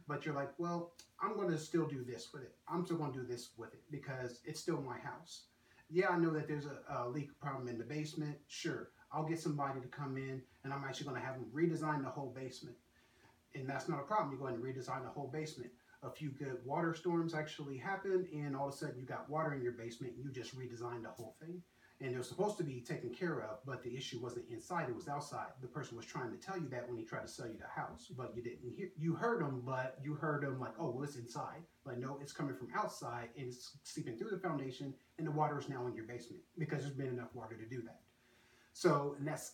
but you're like, well, I'm going to still do this with it. I'm still going to do this with it because it's still my house. Yeah, I know that there's a, a leak problem in the basement. Sure, I'll get somebody to come in and I'm actually going to have them redesign the whole basement. And that's not a problem. You go to redesign the whole basement. A few good water storms actually happen, and all of a sudden you got water in your basement and you just redesigned the whole thing and was supposed to be taken care of, but the issue wasn't inside; it was outside. The person was trying to tell you that when he tried to sell you the house, but you didn't hear. You heard him, but you heard him like, "Oh, well, it's inside." Like, no, it's coming from outside, and it's seeping through the foundation, and the water is now in your basement because there's been enough water to do that. So, and that's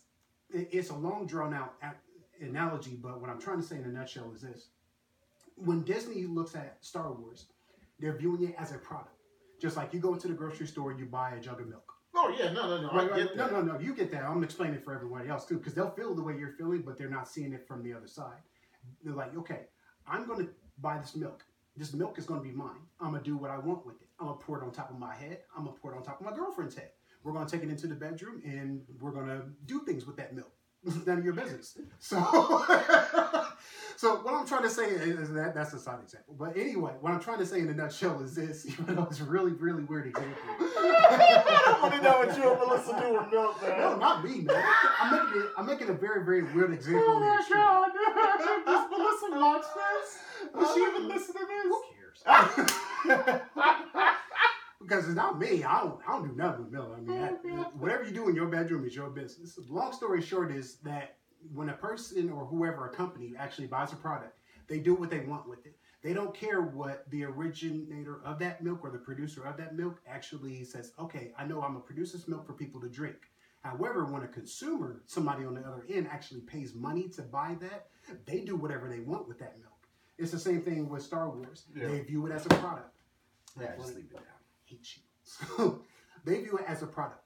it's a long drawn out analogy, but what I'm trying to say in a nutshell is this: when Disney looks at Star Wars, they're viewing it as a product. Just like you go into the grocery store, you buy a jug of milk Oh yeah, no, no, no. Right, I right. get No, that. no, no. You get that. I'm explaining it for everybody else too, because they'll feel the way you're feeling, but they're not seeing it from the other side. They're like, okay, I'm going to buy this milk. This milk is going to be mine. I'm going to do what I want with it. I'm going to pour it on top of my head. I'm going to pour it on top of my girlfriend's head. We're going to take it into the bedroom and we're going to do things with that milk. It's none of your business. So, *laughs* so what I'm trying to say is, that that's a side example. But anyway, what I'm trying to say in a nutshell is this, *laughs* even though it's a really, really weird example. *laughs* I don't want to know what you and Melissa do with milk, man. No, not me, man. I'm making it. I'm making a very, very weird example. Oh my this god! Does Melissa watch this? Does she even listen to Who cares? Because it's not me. I don't. I don't do nothing with Miller. I mean, that, mm-hmm. whatever you do in your bedroom is your business. Long story short is that when a person or whoever a company actually buys a product, they do what they want with it. They don't care what the originator of that milk or the producer of that milk actually says. Okay, I know I'm gonna produce this milk for people to drink. However, when a consumer, somebody on the other end, actually pays money to buy that, they do whatever they want with that milk. It's the same thing with Star Wars. Yeah. They view it as a product. Yeah, just leave it down. Hate you. *laughs* So they view it as a product.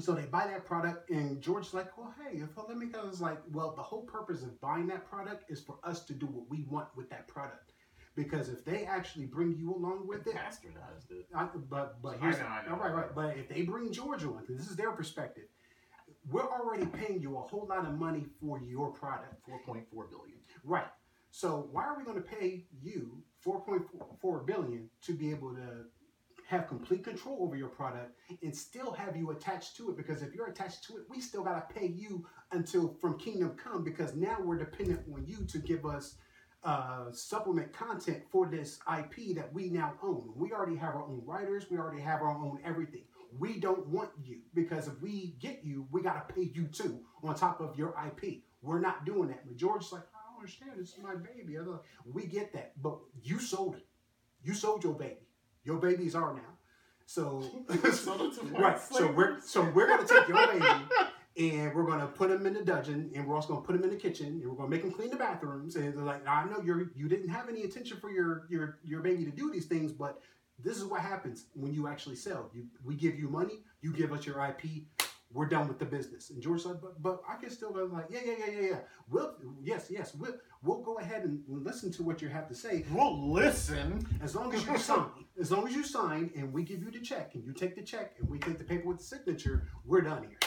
So they buy that product, and George's like, well, hey, if I let me go. It's like, well, the whole purpose of buying that product is for us to do what we want with that product. Because if they actually bring you along with it, Bastardized it. I, but but I here's know, I know. all right, right. But if they bring George on, 'cause this is their perspective, we're already paying you a whole lot of money for your product. Four point four billion. Right. So why are we going to pay you 4.4 billion to be able to have complete control over your product and still have you attached to it? Because if you're attached to it, we still got to pay you until from Kingdom Come because now we're dependent on you to give us uh, supplement content for this IP that we now own. We already have our own writers. We already have our own everything. We don't want you because if we get you, we got to pay you too on top of your IP. We're not doing that. But George's like, I don't understand. This is my baby. We get that, but you sold it. You sold your baby. Your babies are now. So, *laughs* Sold it to *laughs* white right. So we're so we're gonna take your baby and we're gonna put him in the dungeon and we're also gonna put him in the kitchen and we're gonna make him clean the bathrooms and they're like, I know you're you didn't have any intention for your your your baby to do these things, but this is what happens when you actually sell. You we give you money, you give us your IP, we're done with the business. And George said, but but I can still go like, yeah, yeah, yeah, yeah, yeah. We'll yes, yes, we'll we'll go ahead and listen to what you have to say. We'll listen. As long as you sign, as long as you sign and we give you the check and you take the check and we take the paper with the signature, we're done here.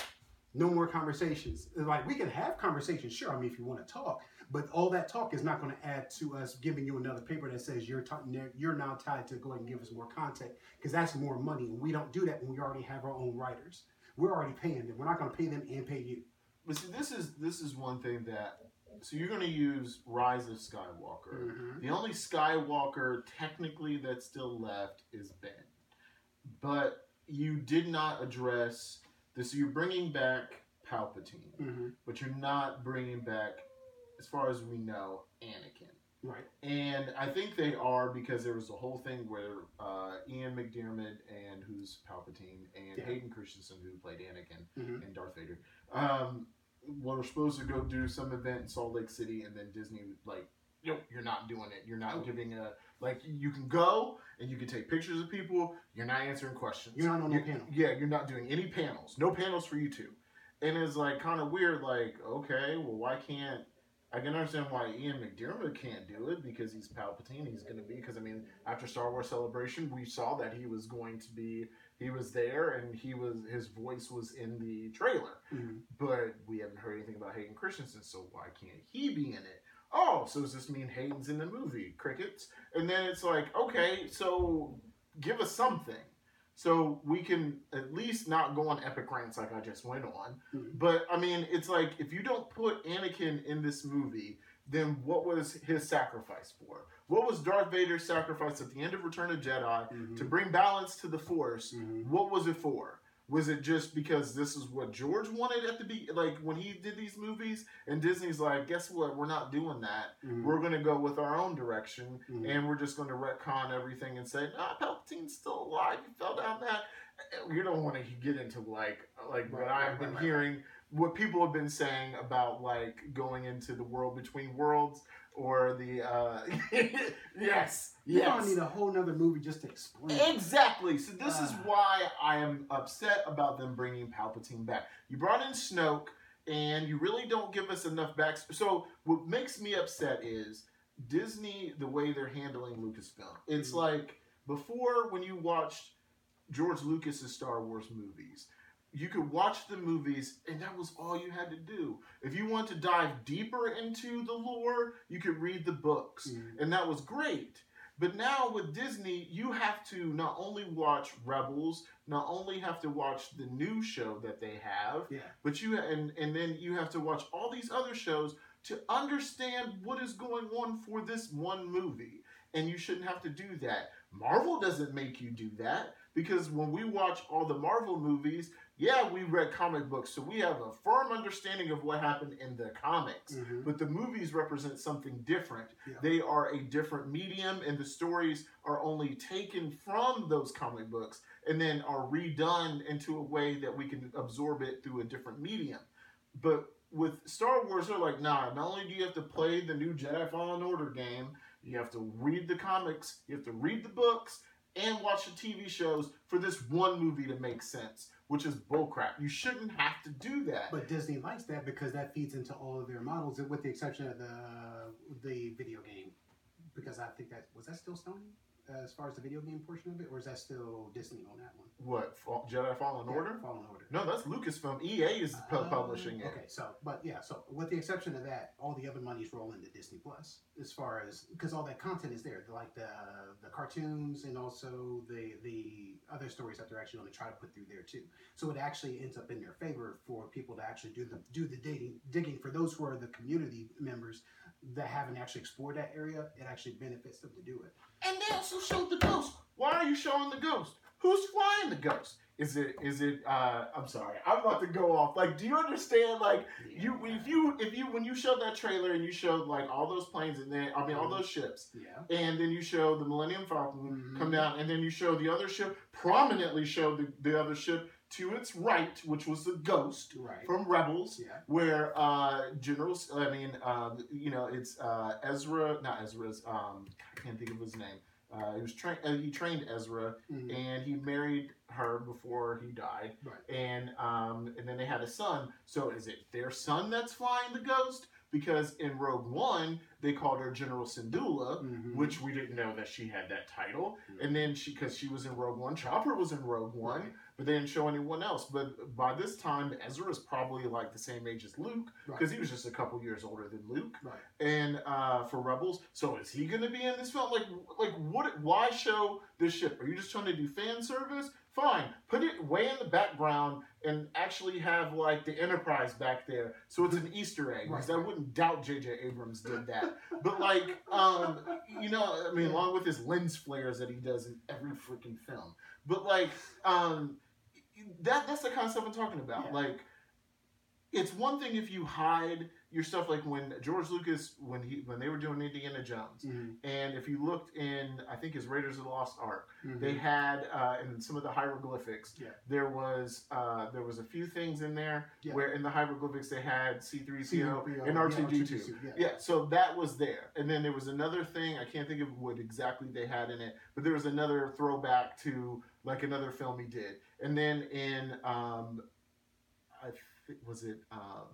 No more conversations. Like we can have conversations, sure. I mean, if you want to talk, but all that talk is not going to add to us giving you another paper that says you're t- you're now tied to go ahead and give us more content because that's more money. And we don't do that when we already have our own writers. We're already paying them. We're not going to pay them and pay you. But see, this is this is one thing that. So you're going to use Rise of Skywalker. Mhm. The only Skywalker technically that's still left is Ben. But you did not address this. So you're bringing back Palpatine, Mhm. but you're not bringing back, as far as we know, Anakin. Right. And I think they are because there was a whole thing where uh, Ian McDiarmid and who's Palpatine and Yeah. Hayden Christensen who played Anakin Mhm. and Darth Vader um, were supposed to go do some event in Salt Lake City, and then Disney like, nope, you're not doing it. You're not Oh. giving a like. You can go and you can take pictures of people. You're not answering questions. You're not on no panel. Yeah, you're not doing any panels. No panels for you two. And it's like kind of weird. Like, okay, well, why can't I can understand why Ian McDiarmid can't do it because he's Palpatine. He's going to be because I mean, after Star Wars Celebration, we saw that he was going to be. He was there, and he was his voice was in the trailer, Mhm. but we haven't heard anything about Hayden Christensen. So why can't he be in it? Oh, so does this mean Hayden's in the movie? Crickets. And then it's like, okay, so give us something. So we can at least not go on epic rants like I just went on. Mhm. But I mean, it's like if you don't put Anakin in this movie, then what was his sacrifice for? What was Darth Vader's sacrifice at the end of Return of Jedi Mhm. to bring balance to the Force? Mhm. What was it for? Was it just because this is what George wanted at the be like when he did these movies and Disney's like, guess what? We're not doing that. Mhm. We're gonna go with our own direction Mhm. and we're just gonna retcon everything and say, nah, Palpatine's still alive. He fell down that. You don't want to get into like like what Right, I've right, been right, right, hearing, what people have been saying about like going into the world between worlds. Or the uh, *laughs* yes, You yes. don't need a whole nother movie just to explain. Exactly. So this is Ah. why I am upset about them bringing Palpatine back. You brought in Snoke, and you really don't give us enough back. So what makes me upset is Disney, the way they're handling Lucasfilm. It's Mhm. like before when you watched George Lucas's Star Wars movies. You could watch the movies, and that was all you had to do. If you want to dive deeper into the lore, you could read the books Mhm. and that was great. But now with Disney, you have to not only watch Rebels, not only have to watch the new show that they have, Yeah. but you and and then you have to watch all these other shows to understand what is going on for this one movie. And you shouldn't have to do that. Marvel doesn't make you do that because when we watch all the Marvel movies, yeah, we read comic books, so we have a firm understanding of what happened in the comics. Mhm. But the movies represent something different. Yeah. They are a different medium, and the stories are only taken from those comic books and then are redone into a way that we can absorb it through a different medium. But with Star Wars, they're like, nah, not only do you have to play the new Jedi Fallen Order game, you have to read the comics, you have to read the books, and watch the TV shows for this one movie to make sense, which is bullcrap. You shouldn't have to do that. But Disney likes that because that feeds into all of their models, with the exception of the the video game. Because I think that was that still Sony as far as the video game portion of it, or is that still Disney on that one? what, Fa- Jedi Fallen Yeah, Order? Fallen Order. No, that's Lucasfilm. EA is Uh, publishing it. Okay, so but yeah, so with the exception of that, all the other monies roll into Disney Plus as far as because all that content is there, like the the cartoons and also the the other stories that they're actually going to try to put through there too. So it actually ends up in their favor for people to actually do the do the digging digging for those who are the community members that haven't actually explored that area. It actually benefits them to do it. And they also showed the ghost. Why are you showing the ghost? Who's flying the ghost? Is it is it uh I'm sorry, I'm about to go off. Like, do you understand like you if you if you when you showed that trailer and you showed like all those planes and then I mean all those ships yeah. and then you show the Millennium Falcon Mhm. come down and then you show the other ship prominently showed the, the other ship to its right, which was the ghost Right. from Rebels yeah. where uh generals i mean um you know it's uh ezra not ezra's um i can't think of his name uh he was trained uh, he trained ezra Mhm. and he married her before he died Right. and um and then they had a son so is it their son that's flying the ghost because in rogue one they called her general syndulla Mhm. which we didn't know that she had that title Mhm. and then she because she was in rogue one chopper was in rogue one Right. But they didn't show anyone else. But by this time, Ezra is probably like the same age as Luke Right. because he was just a couple years older than Luke. Right. And uh, for Rebels, so is he going to be in this film? Like, like what? Why show this ship? Are you just trying to do fan service? Fine, put it way in the background and actually have like the Enterprise back there, so it's an Easter egg. Because I wouldn't doubt J.J. Abrams did that. But like, um, you know, I mean, along with his lens flares that he does in every freaking film. But like, um, that that's the kind of stuff I'm talking about. Yeah. Like, it's one thing if you hide your stuff, like when George Lucas, when he when they were doing Indiana Jones, Mhm. and if you looked in, I think his Raiders of the Lost Ark, Mhm. they had uh, in some of the hieroglyphics, Yeah. there was uh, there was a few things in there Yeah. where in the hieroglyphics they had C-3PO C-3PO, and yeah, R2D2. R2D2, yeah. Yeah, so that was there. And then there was another thing, I can't think of what exactly they had in it, but there was another throwback to like another film he did. And then in um I think was it um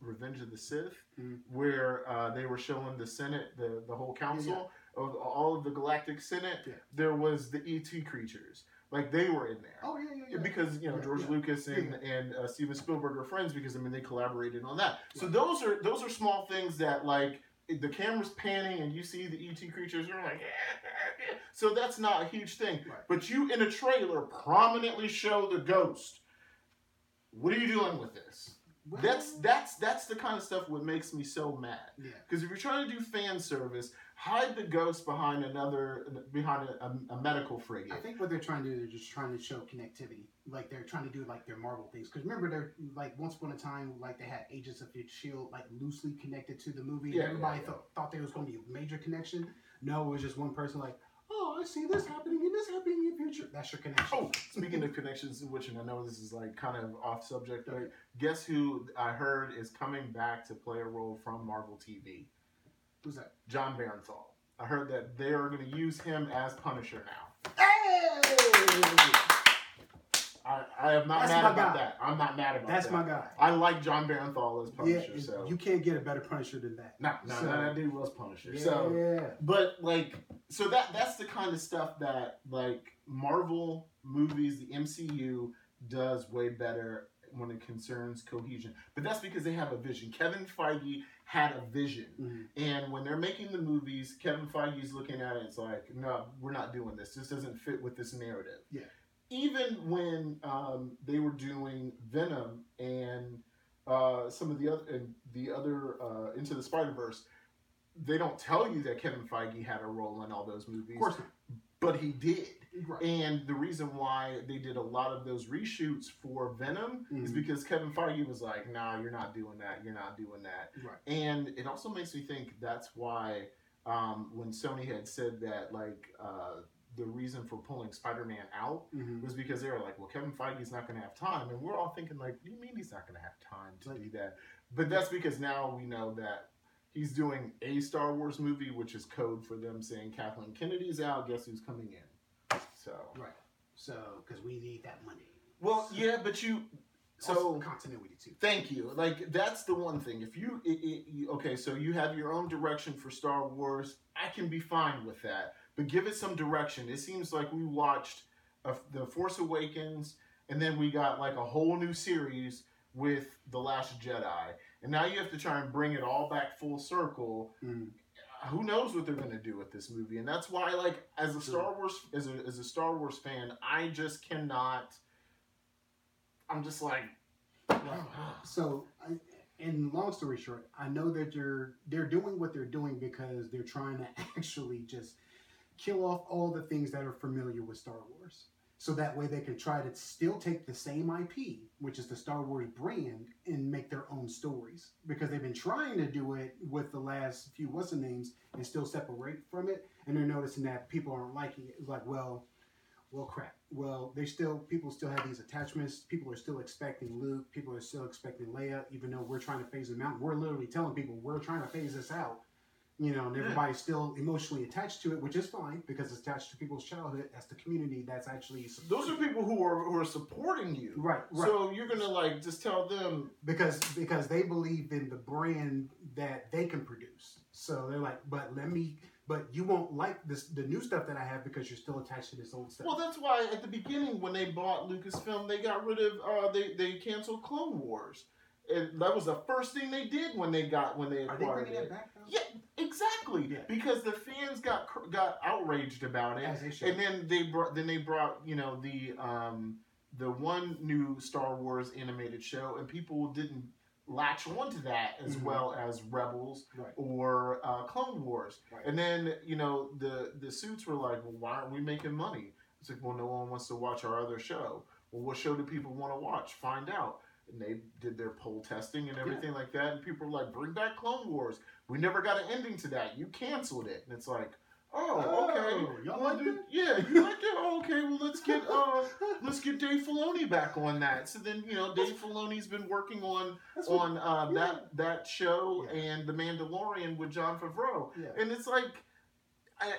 Revenge of the Sith, Mhm. where uh, they were showing the Senate, the, the whole council of all of the Galactic Senate, Yeah. there was the ET creatures. Like they were in there. Oh yeah, yeah, yeah. Because you know Yeah, George yeah. Lucas and, Yeah. and uh, Steven Spielberg are friends because I mean they collaborated on that. So those are those are small things that like the camera's panning and you see the ET creatures you're like *laughs* so that's not a huge thing. Right. But you in a trailer prominently show the ghost. What are you doing with this? Well, That's that's that's the kind of stuff what makes me so mad. yeah. Because if you're trying to do fan service, hide the ghost behind another behind a, a, medical frigate. I think what they're trying to do, they're just trying to show connectivity. Like they're trying to do like their Marvel things. Because remember, they're like once upon a time, like they had Agents of Shield like loosely connected to the movie. Yeah, Everybody yeah, yeah. thought thought there was going to be a major connection. No, it was just one person like, oh, I see this happening and this happening in the future. That's your connection. Oh, speaking of connections, which and I know this is like kind of off subject, but Guess who I heard is coming back to play a role from Marvel TV? Who's that? Jon Bernthal. I heard that they are going to use him as Punisher now. Hey! I, I am not That's mad my about guy. that. I'm not mad about that. That's that. my guy. I like Jon Bernthal as Yeah, Punisher. so you can't get a better Punisher than that. no, no, So- no, that dude was Punisher. Yeah, So, but like, so that that's the kind of stuff that like Marvel movies, the MCU does way better when it concerns cohesion. But that's because they have a vision. Kevin Feige had a vision. Mhm. And when they're making the movies, Kevin Feige's looking at it. It's like, no, we're not doing this. This doesn't fit with this narrative. Yeah. Even when um, they were doing Venom and uh, some of the other and the other uh, Into the Spider Verse, they don't tell you that Kevin Feige had a role in all those movies, Of course but he did. Right. And the reason why they did a lot of those reshoots for Venom is Mhm. because Kevin Feige was like, "No, you're not doing that. You're not doing that." Right. And it also makes me think that's why um, when Sony had said that, like, uh, the reason for pulling Spider-Man out Mhm. was because they were like, "Well, Kevin Feige's not going to have time," and we're all thinking, like, "What do you mean he's not going to have time to Like- do that?" But that's because now we know that. He's doing a Star Wars movie, which is code for them saying Kathleen Kennedy's out. Guess who's coming in? So, Right. So, because we need that money. well, yeah, but you. So Also continuity too. Thank you. Like that's the one thing. If you, it, it, you okay, so you have your own direction for Star Wars. I can be fine with that, but give it some direction. It seems like we watched uh, the Force Awakens, and then we got like a whole new series with the Last Jedi, and now you have to try and bring it all back full circle. Mm. Who knows what they're going to do with this movie? And that's why, like, as a Star Wars, as a, as a Star Wars fan, I just cannot. I'm just like, *sighs* So, I, and long story short, I know that they're they're doing what they're doing because they're trying to *laughs* actually just kill off all the things that are familiar with Star Wars. So that way they can try to still take the same IP, which is the Star Wars brand, and make their own stories. Because they've been trying to do it with the last few what's the names and still separate from it, and they're noticing that people aren't liking it. It's like, well, well, crap. Well, they still people still have these attachments. People are still expecting Luke. People are still expecting Leia, even though we're trying to phase them out. We're literally telling people we're trying to phase this out. You know, and Yeah. everybody's still emotionally attached to it, which is fine because it's attached to people's childhood. That's the community that's actually those are people who are who are supporting you. right, right. So you're gonna like just tell them, because because they believe in the brand that they can produce. So they're like, but let me, but you won't like this the new stuff that I have because you're still attached to this old stuff. well, that's why at the beginning when they bought Lucasfilm, they got rid of uh, they they canceled Clone Wars, and that was the first thing they did when they got when they are they acquired bringing it. that back? Yeah, exactly. Yeah. Because the fans got got outraged about it, and then they brought then they brought you know the um the one new Star Wars animated show, and people didn't latch onto that as Mhm. well as Rebels Right. or uh, Clone Wars. Right. And then you know the the suits were like, well, why aren't we making money? It's like, well, no one wants to watch our other show. Well, what show do people want to watch? Find out. And they did their poll testing and everything like that, and people were like, bring back Clone Wars. We never got an ending to that. You canceled it, and it's like, oh, okay. Oh, y'all like it? Yeah, you like it? Oh, okay. Well, let's get uh, *laughs* let's get Dave Filoni back on that. So then, you know, Dave Filoni's been working on That's what- on uh, yeah. that that show Yeah. and The Mandalorian with Jon Favreau, yeah. and it's like,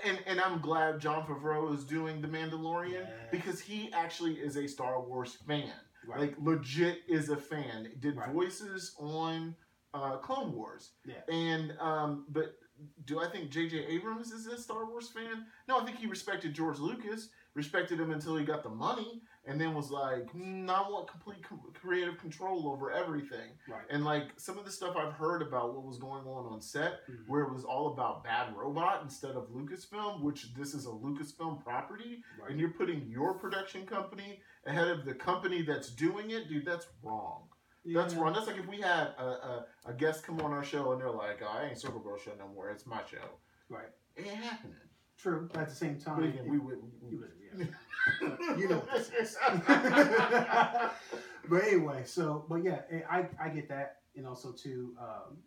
and and I'm glad Jon Favreau is doing The Mandalorian Yeah. because he actually is a Star Wars fan, Right. like legit is a fan. Did Right. voices on uh, Clone Wars, Yeah. and um, but do I think J.J. Abrams is a Star Wars fan? No, I think he respected George Lucas, respected him until he got the money, and then was like, mm, I want complete com- creative control over everything. right. And like some of the stuff I've heard about what was going on on set, Mhm. where it was all about Bad Robot instead of Lucasfilm, which this is a Lucasfilm property, Right. and you're putting your production company ahead of the company that's doing it, dude. That's wrong. That's wrong. That's like if we had a, a, a guest come on our show and they're like, oh, I ain't Circle Girl show no more. It's my show. Right. It ain't happening. True. But at the same time, again, we would. you would- yeah. *laughs* you know what this is. yeah. *laughs* but anyway, so but yeah, eh, I I get that, and also too, um,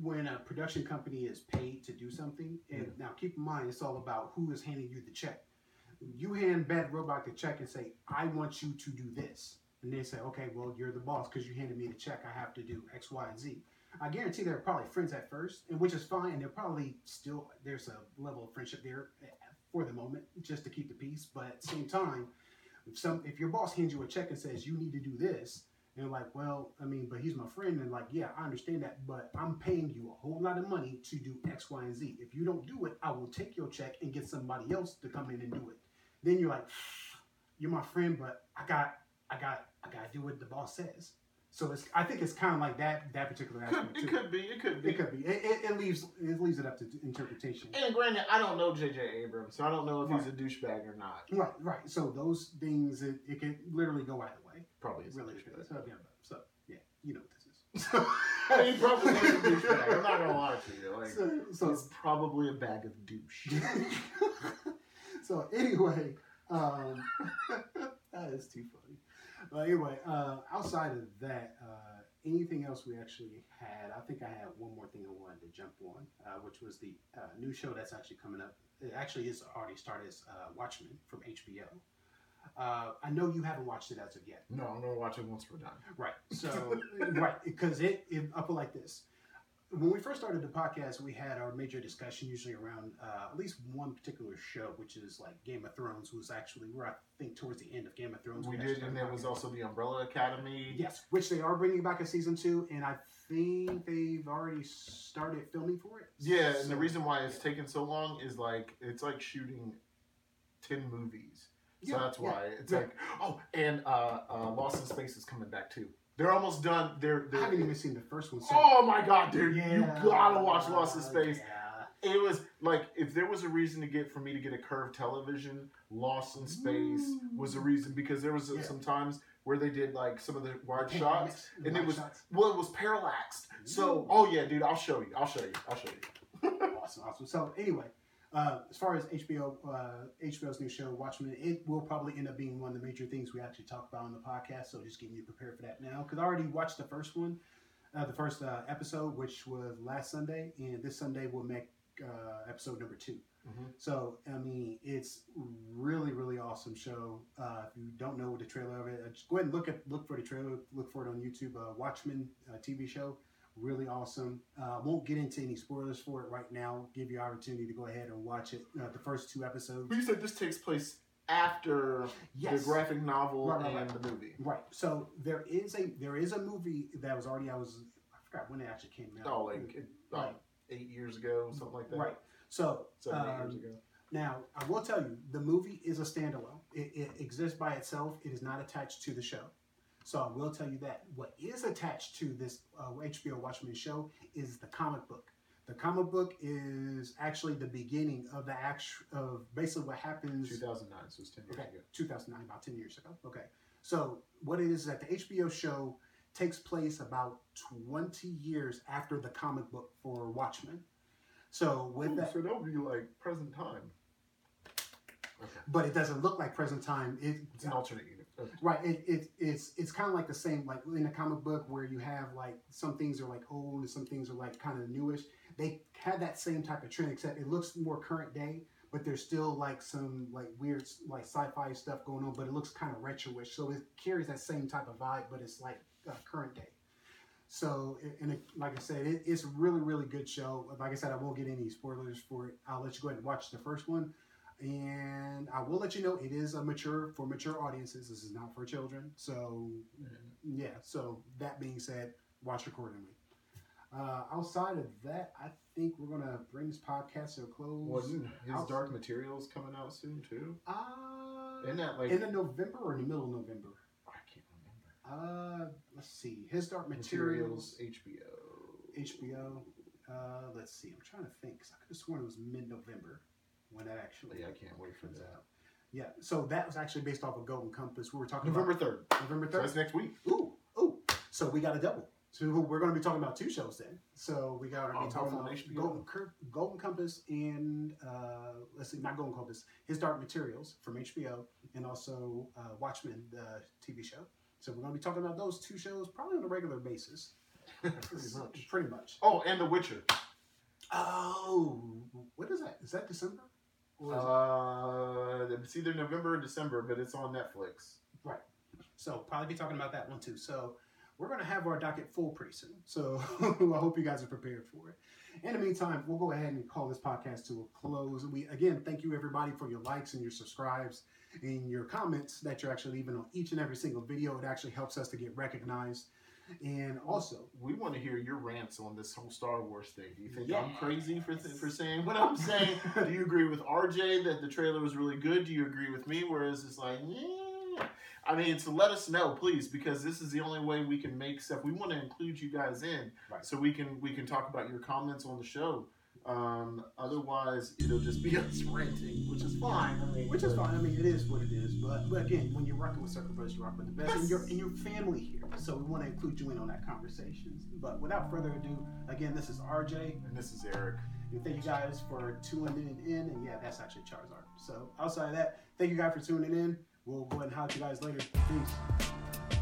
when a production company is paid to do something, and now keep in mind, it's all about who is handing you the check. You hand Bad Robot the check and say, "I want you to do this," and they say, "Okay, well, you're the boss because you handed me the check. I have to do X, Y, and Z." I guarantee they're probably friends at first, and which is fine. And they're probably still there's a level of friendship there eh, for the moment, just to keep the peace. But at the same time, if some if your boss hands you a check and says you need to do this, and like, well, I mean, but he's my friend, and like, yeah, I understand that, but I'm paying you a whole lot of money to do X, Y, and Z. If you don't do it, I will take your check and get somebody else to come in and do it. Then you're like, you're my friend, but I got, I got, I got to do what the boss says. So it's, I think it's kind of like that that particular Could, aspect it could be. It could be. It could be. It, it, it leaves it leaves it up to interpretation. And granted, I don't know J.J. Abrams, so I don't know if he's a douchebag or not. Right, right. So those things, it, it can literally go either way. Probably is a Really. douchebag. So yeah, so yeah, you know what this is. *laughs* he probably is a douchebag. I'm not gonna lie to you. Like, so, so he's probably a bag of douche. *laughs* *laughs* *laughs* so anyway, um, *laughs* that is too funny. But anyway, uh, outside of that, uh, anything else we actually had? I think I had one more thing I wanted to jump on, uh, which was the uh, new show that's actually coming up. It actually is already started as uh, Watchmen from HBO. Uh, I know you haven't watched it as of yet. No, I'm gonna watch it once we're done. Right. So *laughs* right because it, it I put like this. When we first started the podcast, we had our major discussion usually around uh, at least one particular show, which is like Game of Thrones. Was actually we're I think towards the end of Game of Thrones. We actually did, and there was also the Umbrella Academy. yes, which they are bringing back a season two, and I think they've already started filming for it. Yeah, and the reason why it's taken so long is like it's like shooting ten movies. So Yeah, that's yeah, why it's yeah. like oh, and uh, uh, Lost in Space is coming back too. They're almost done. They're, I they're haven't even seen the first one. So oh my god, dude! you gotta watch Lost in Space. yeah. It was like if there was a reason to get for me to get a curved television, Lost in Space mm. was a reason because there was Yeah. some times where they did like some of the wide Yeah, shots, yeah, and it was shots. well, it was parallaxed. So oh yeah, dude, I'll show you. I'll show you. I'll show you. awesome, awesome. So anyway, uh, as far as HBO, uh, HBO's new show Watchmen, it will probably end up being one of the major things we actually talk about on the podcast. So just getting you prepared for that now, because I already watched the first one, uh, the first uh, episode, which was last Sunday, and this Sunday we'll make uh, episode number 2 Mhm. So I mean, it's really, really awesome show. Uh, if you don't know what the trailer of it, uh, just go ahead and look at look for the trailer. Look for it on YouTube. Uh, Watchmen uh, TV show really awesome. Uh, won't get into any spoilers for it right now. Give you opportunity to go ahead and watch it. Uh, the first two episodes. But you said this takes place after Yes. the graphic novel Right, and right. the movie. Right. So there is a there is a movie that was already I was I forgot when it actually came out. Oh, like it- Right. eight years ago, something like that. Right. So Seven, eight um, years ago. Now, I will tell you, the movie is a standalone. It, it exists by itself. It is not attached to the show. So I will tell you that. What is attached to this uh, HBO Watchmen show is the comic book. The comic book is actually the beginning of the act of basically what happens. 2009, so it's 10 years Okay, ago. 2009, about 10 years ago. Okay. So what it is is that the HBO show takes place about 20 years after the comic book for Watchmen. So with Ooh, that, so that'll be like present time. Okay. but it doesn't look like present time. It, It's an alternate unit. Right. It, it it's it's kind of like the same like in a comic book where you have like some things are like old and some things are like kind of newish. They had that same type of trend except it looks more current day, but there's still like some like weird like sci-fi stuff going on, but it looks kind of retroish. So it carries that same type of vibe, but it's like uh, current day. So and it, like I said, it, it's a really really good show. Like I said, I won't get any spoilers for it. I'll let you go ahead and watch the first one and I will let you know it is a mature for mature audiences. This is not for children. So yeah. So that being said, watch accordingly. Uh, outside of that, I think we're gonna bring this podcast to a close. Wasn't his Outs- Dark Materials coming out soon too? Uh, Isn't that like in the November or in the middle of November? I can't remember. Uh, let's see. His Dark Materials, HBO. HBO. Uh, let's see. I'm trying to think. 'cause I could have sworn it was mid-November when that actually. Yeah, I can't wait for comes that. out. Yeah. So that was actually based off of Golden Compass. We were talking November about third. November So third. that's next week. Ooh, ooh. So we got a double. So we're going to be talking about two shows then. So we got to Oh, be talking about? Golden, Cur- Golden Compass and uh, let's see, not Golden Compass, His Dark Materials from HBO, and also uh, Watchmen, the TV show. So we're going to be talking about those two shows probably on a regular basis. *laughs* Pretty much. Pretty much. Oh, and The Witcher. Oh, what is that? Is that December? Or is it- Uh, it's either November or December, but it's on Netflix. Right. So probably be talking about that one too. So we're going to have our docket full pretty soon. So *laughs* I hope you guys are prepared for it. In the meantime, we'll go ahead and call this podcast to a close. We again thank you everybody for your likes and your subscribes and your comments that you're actually leaving on each and every single video. It actually helps us to get recognized. And also, we want to hear your rants on this whole Star Wars thing. Do you think Yes. I'm crazy for th- for saying what I'm saying? *laughs* Do you agree with RJ that the trailer was really good? Do you agree with me? Whereas it's like, yeah. I mean, so let us know, please, because this is the only way we can make stuff. We want to include you guys in, Right. so we can we can talk about your comments on the show. Um, otherwise, it'll just be *laughs* us ranting, which is fine. I mean, which is fine. I mean, it is what it is. But, but again, when you're rocking with Circle Brothers, you rock with the best, and you're and your family here. So we want to include you in on that conversation. But without further ado, again, this is RJ. And this is Eric. And thank you guys for tuning in. And yeah, that's actually Charizard. So outside of that, thank you guys for tuning in. We'll go ahead and holler you guys later. Peace.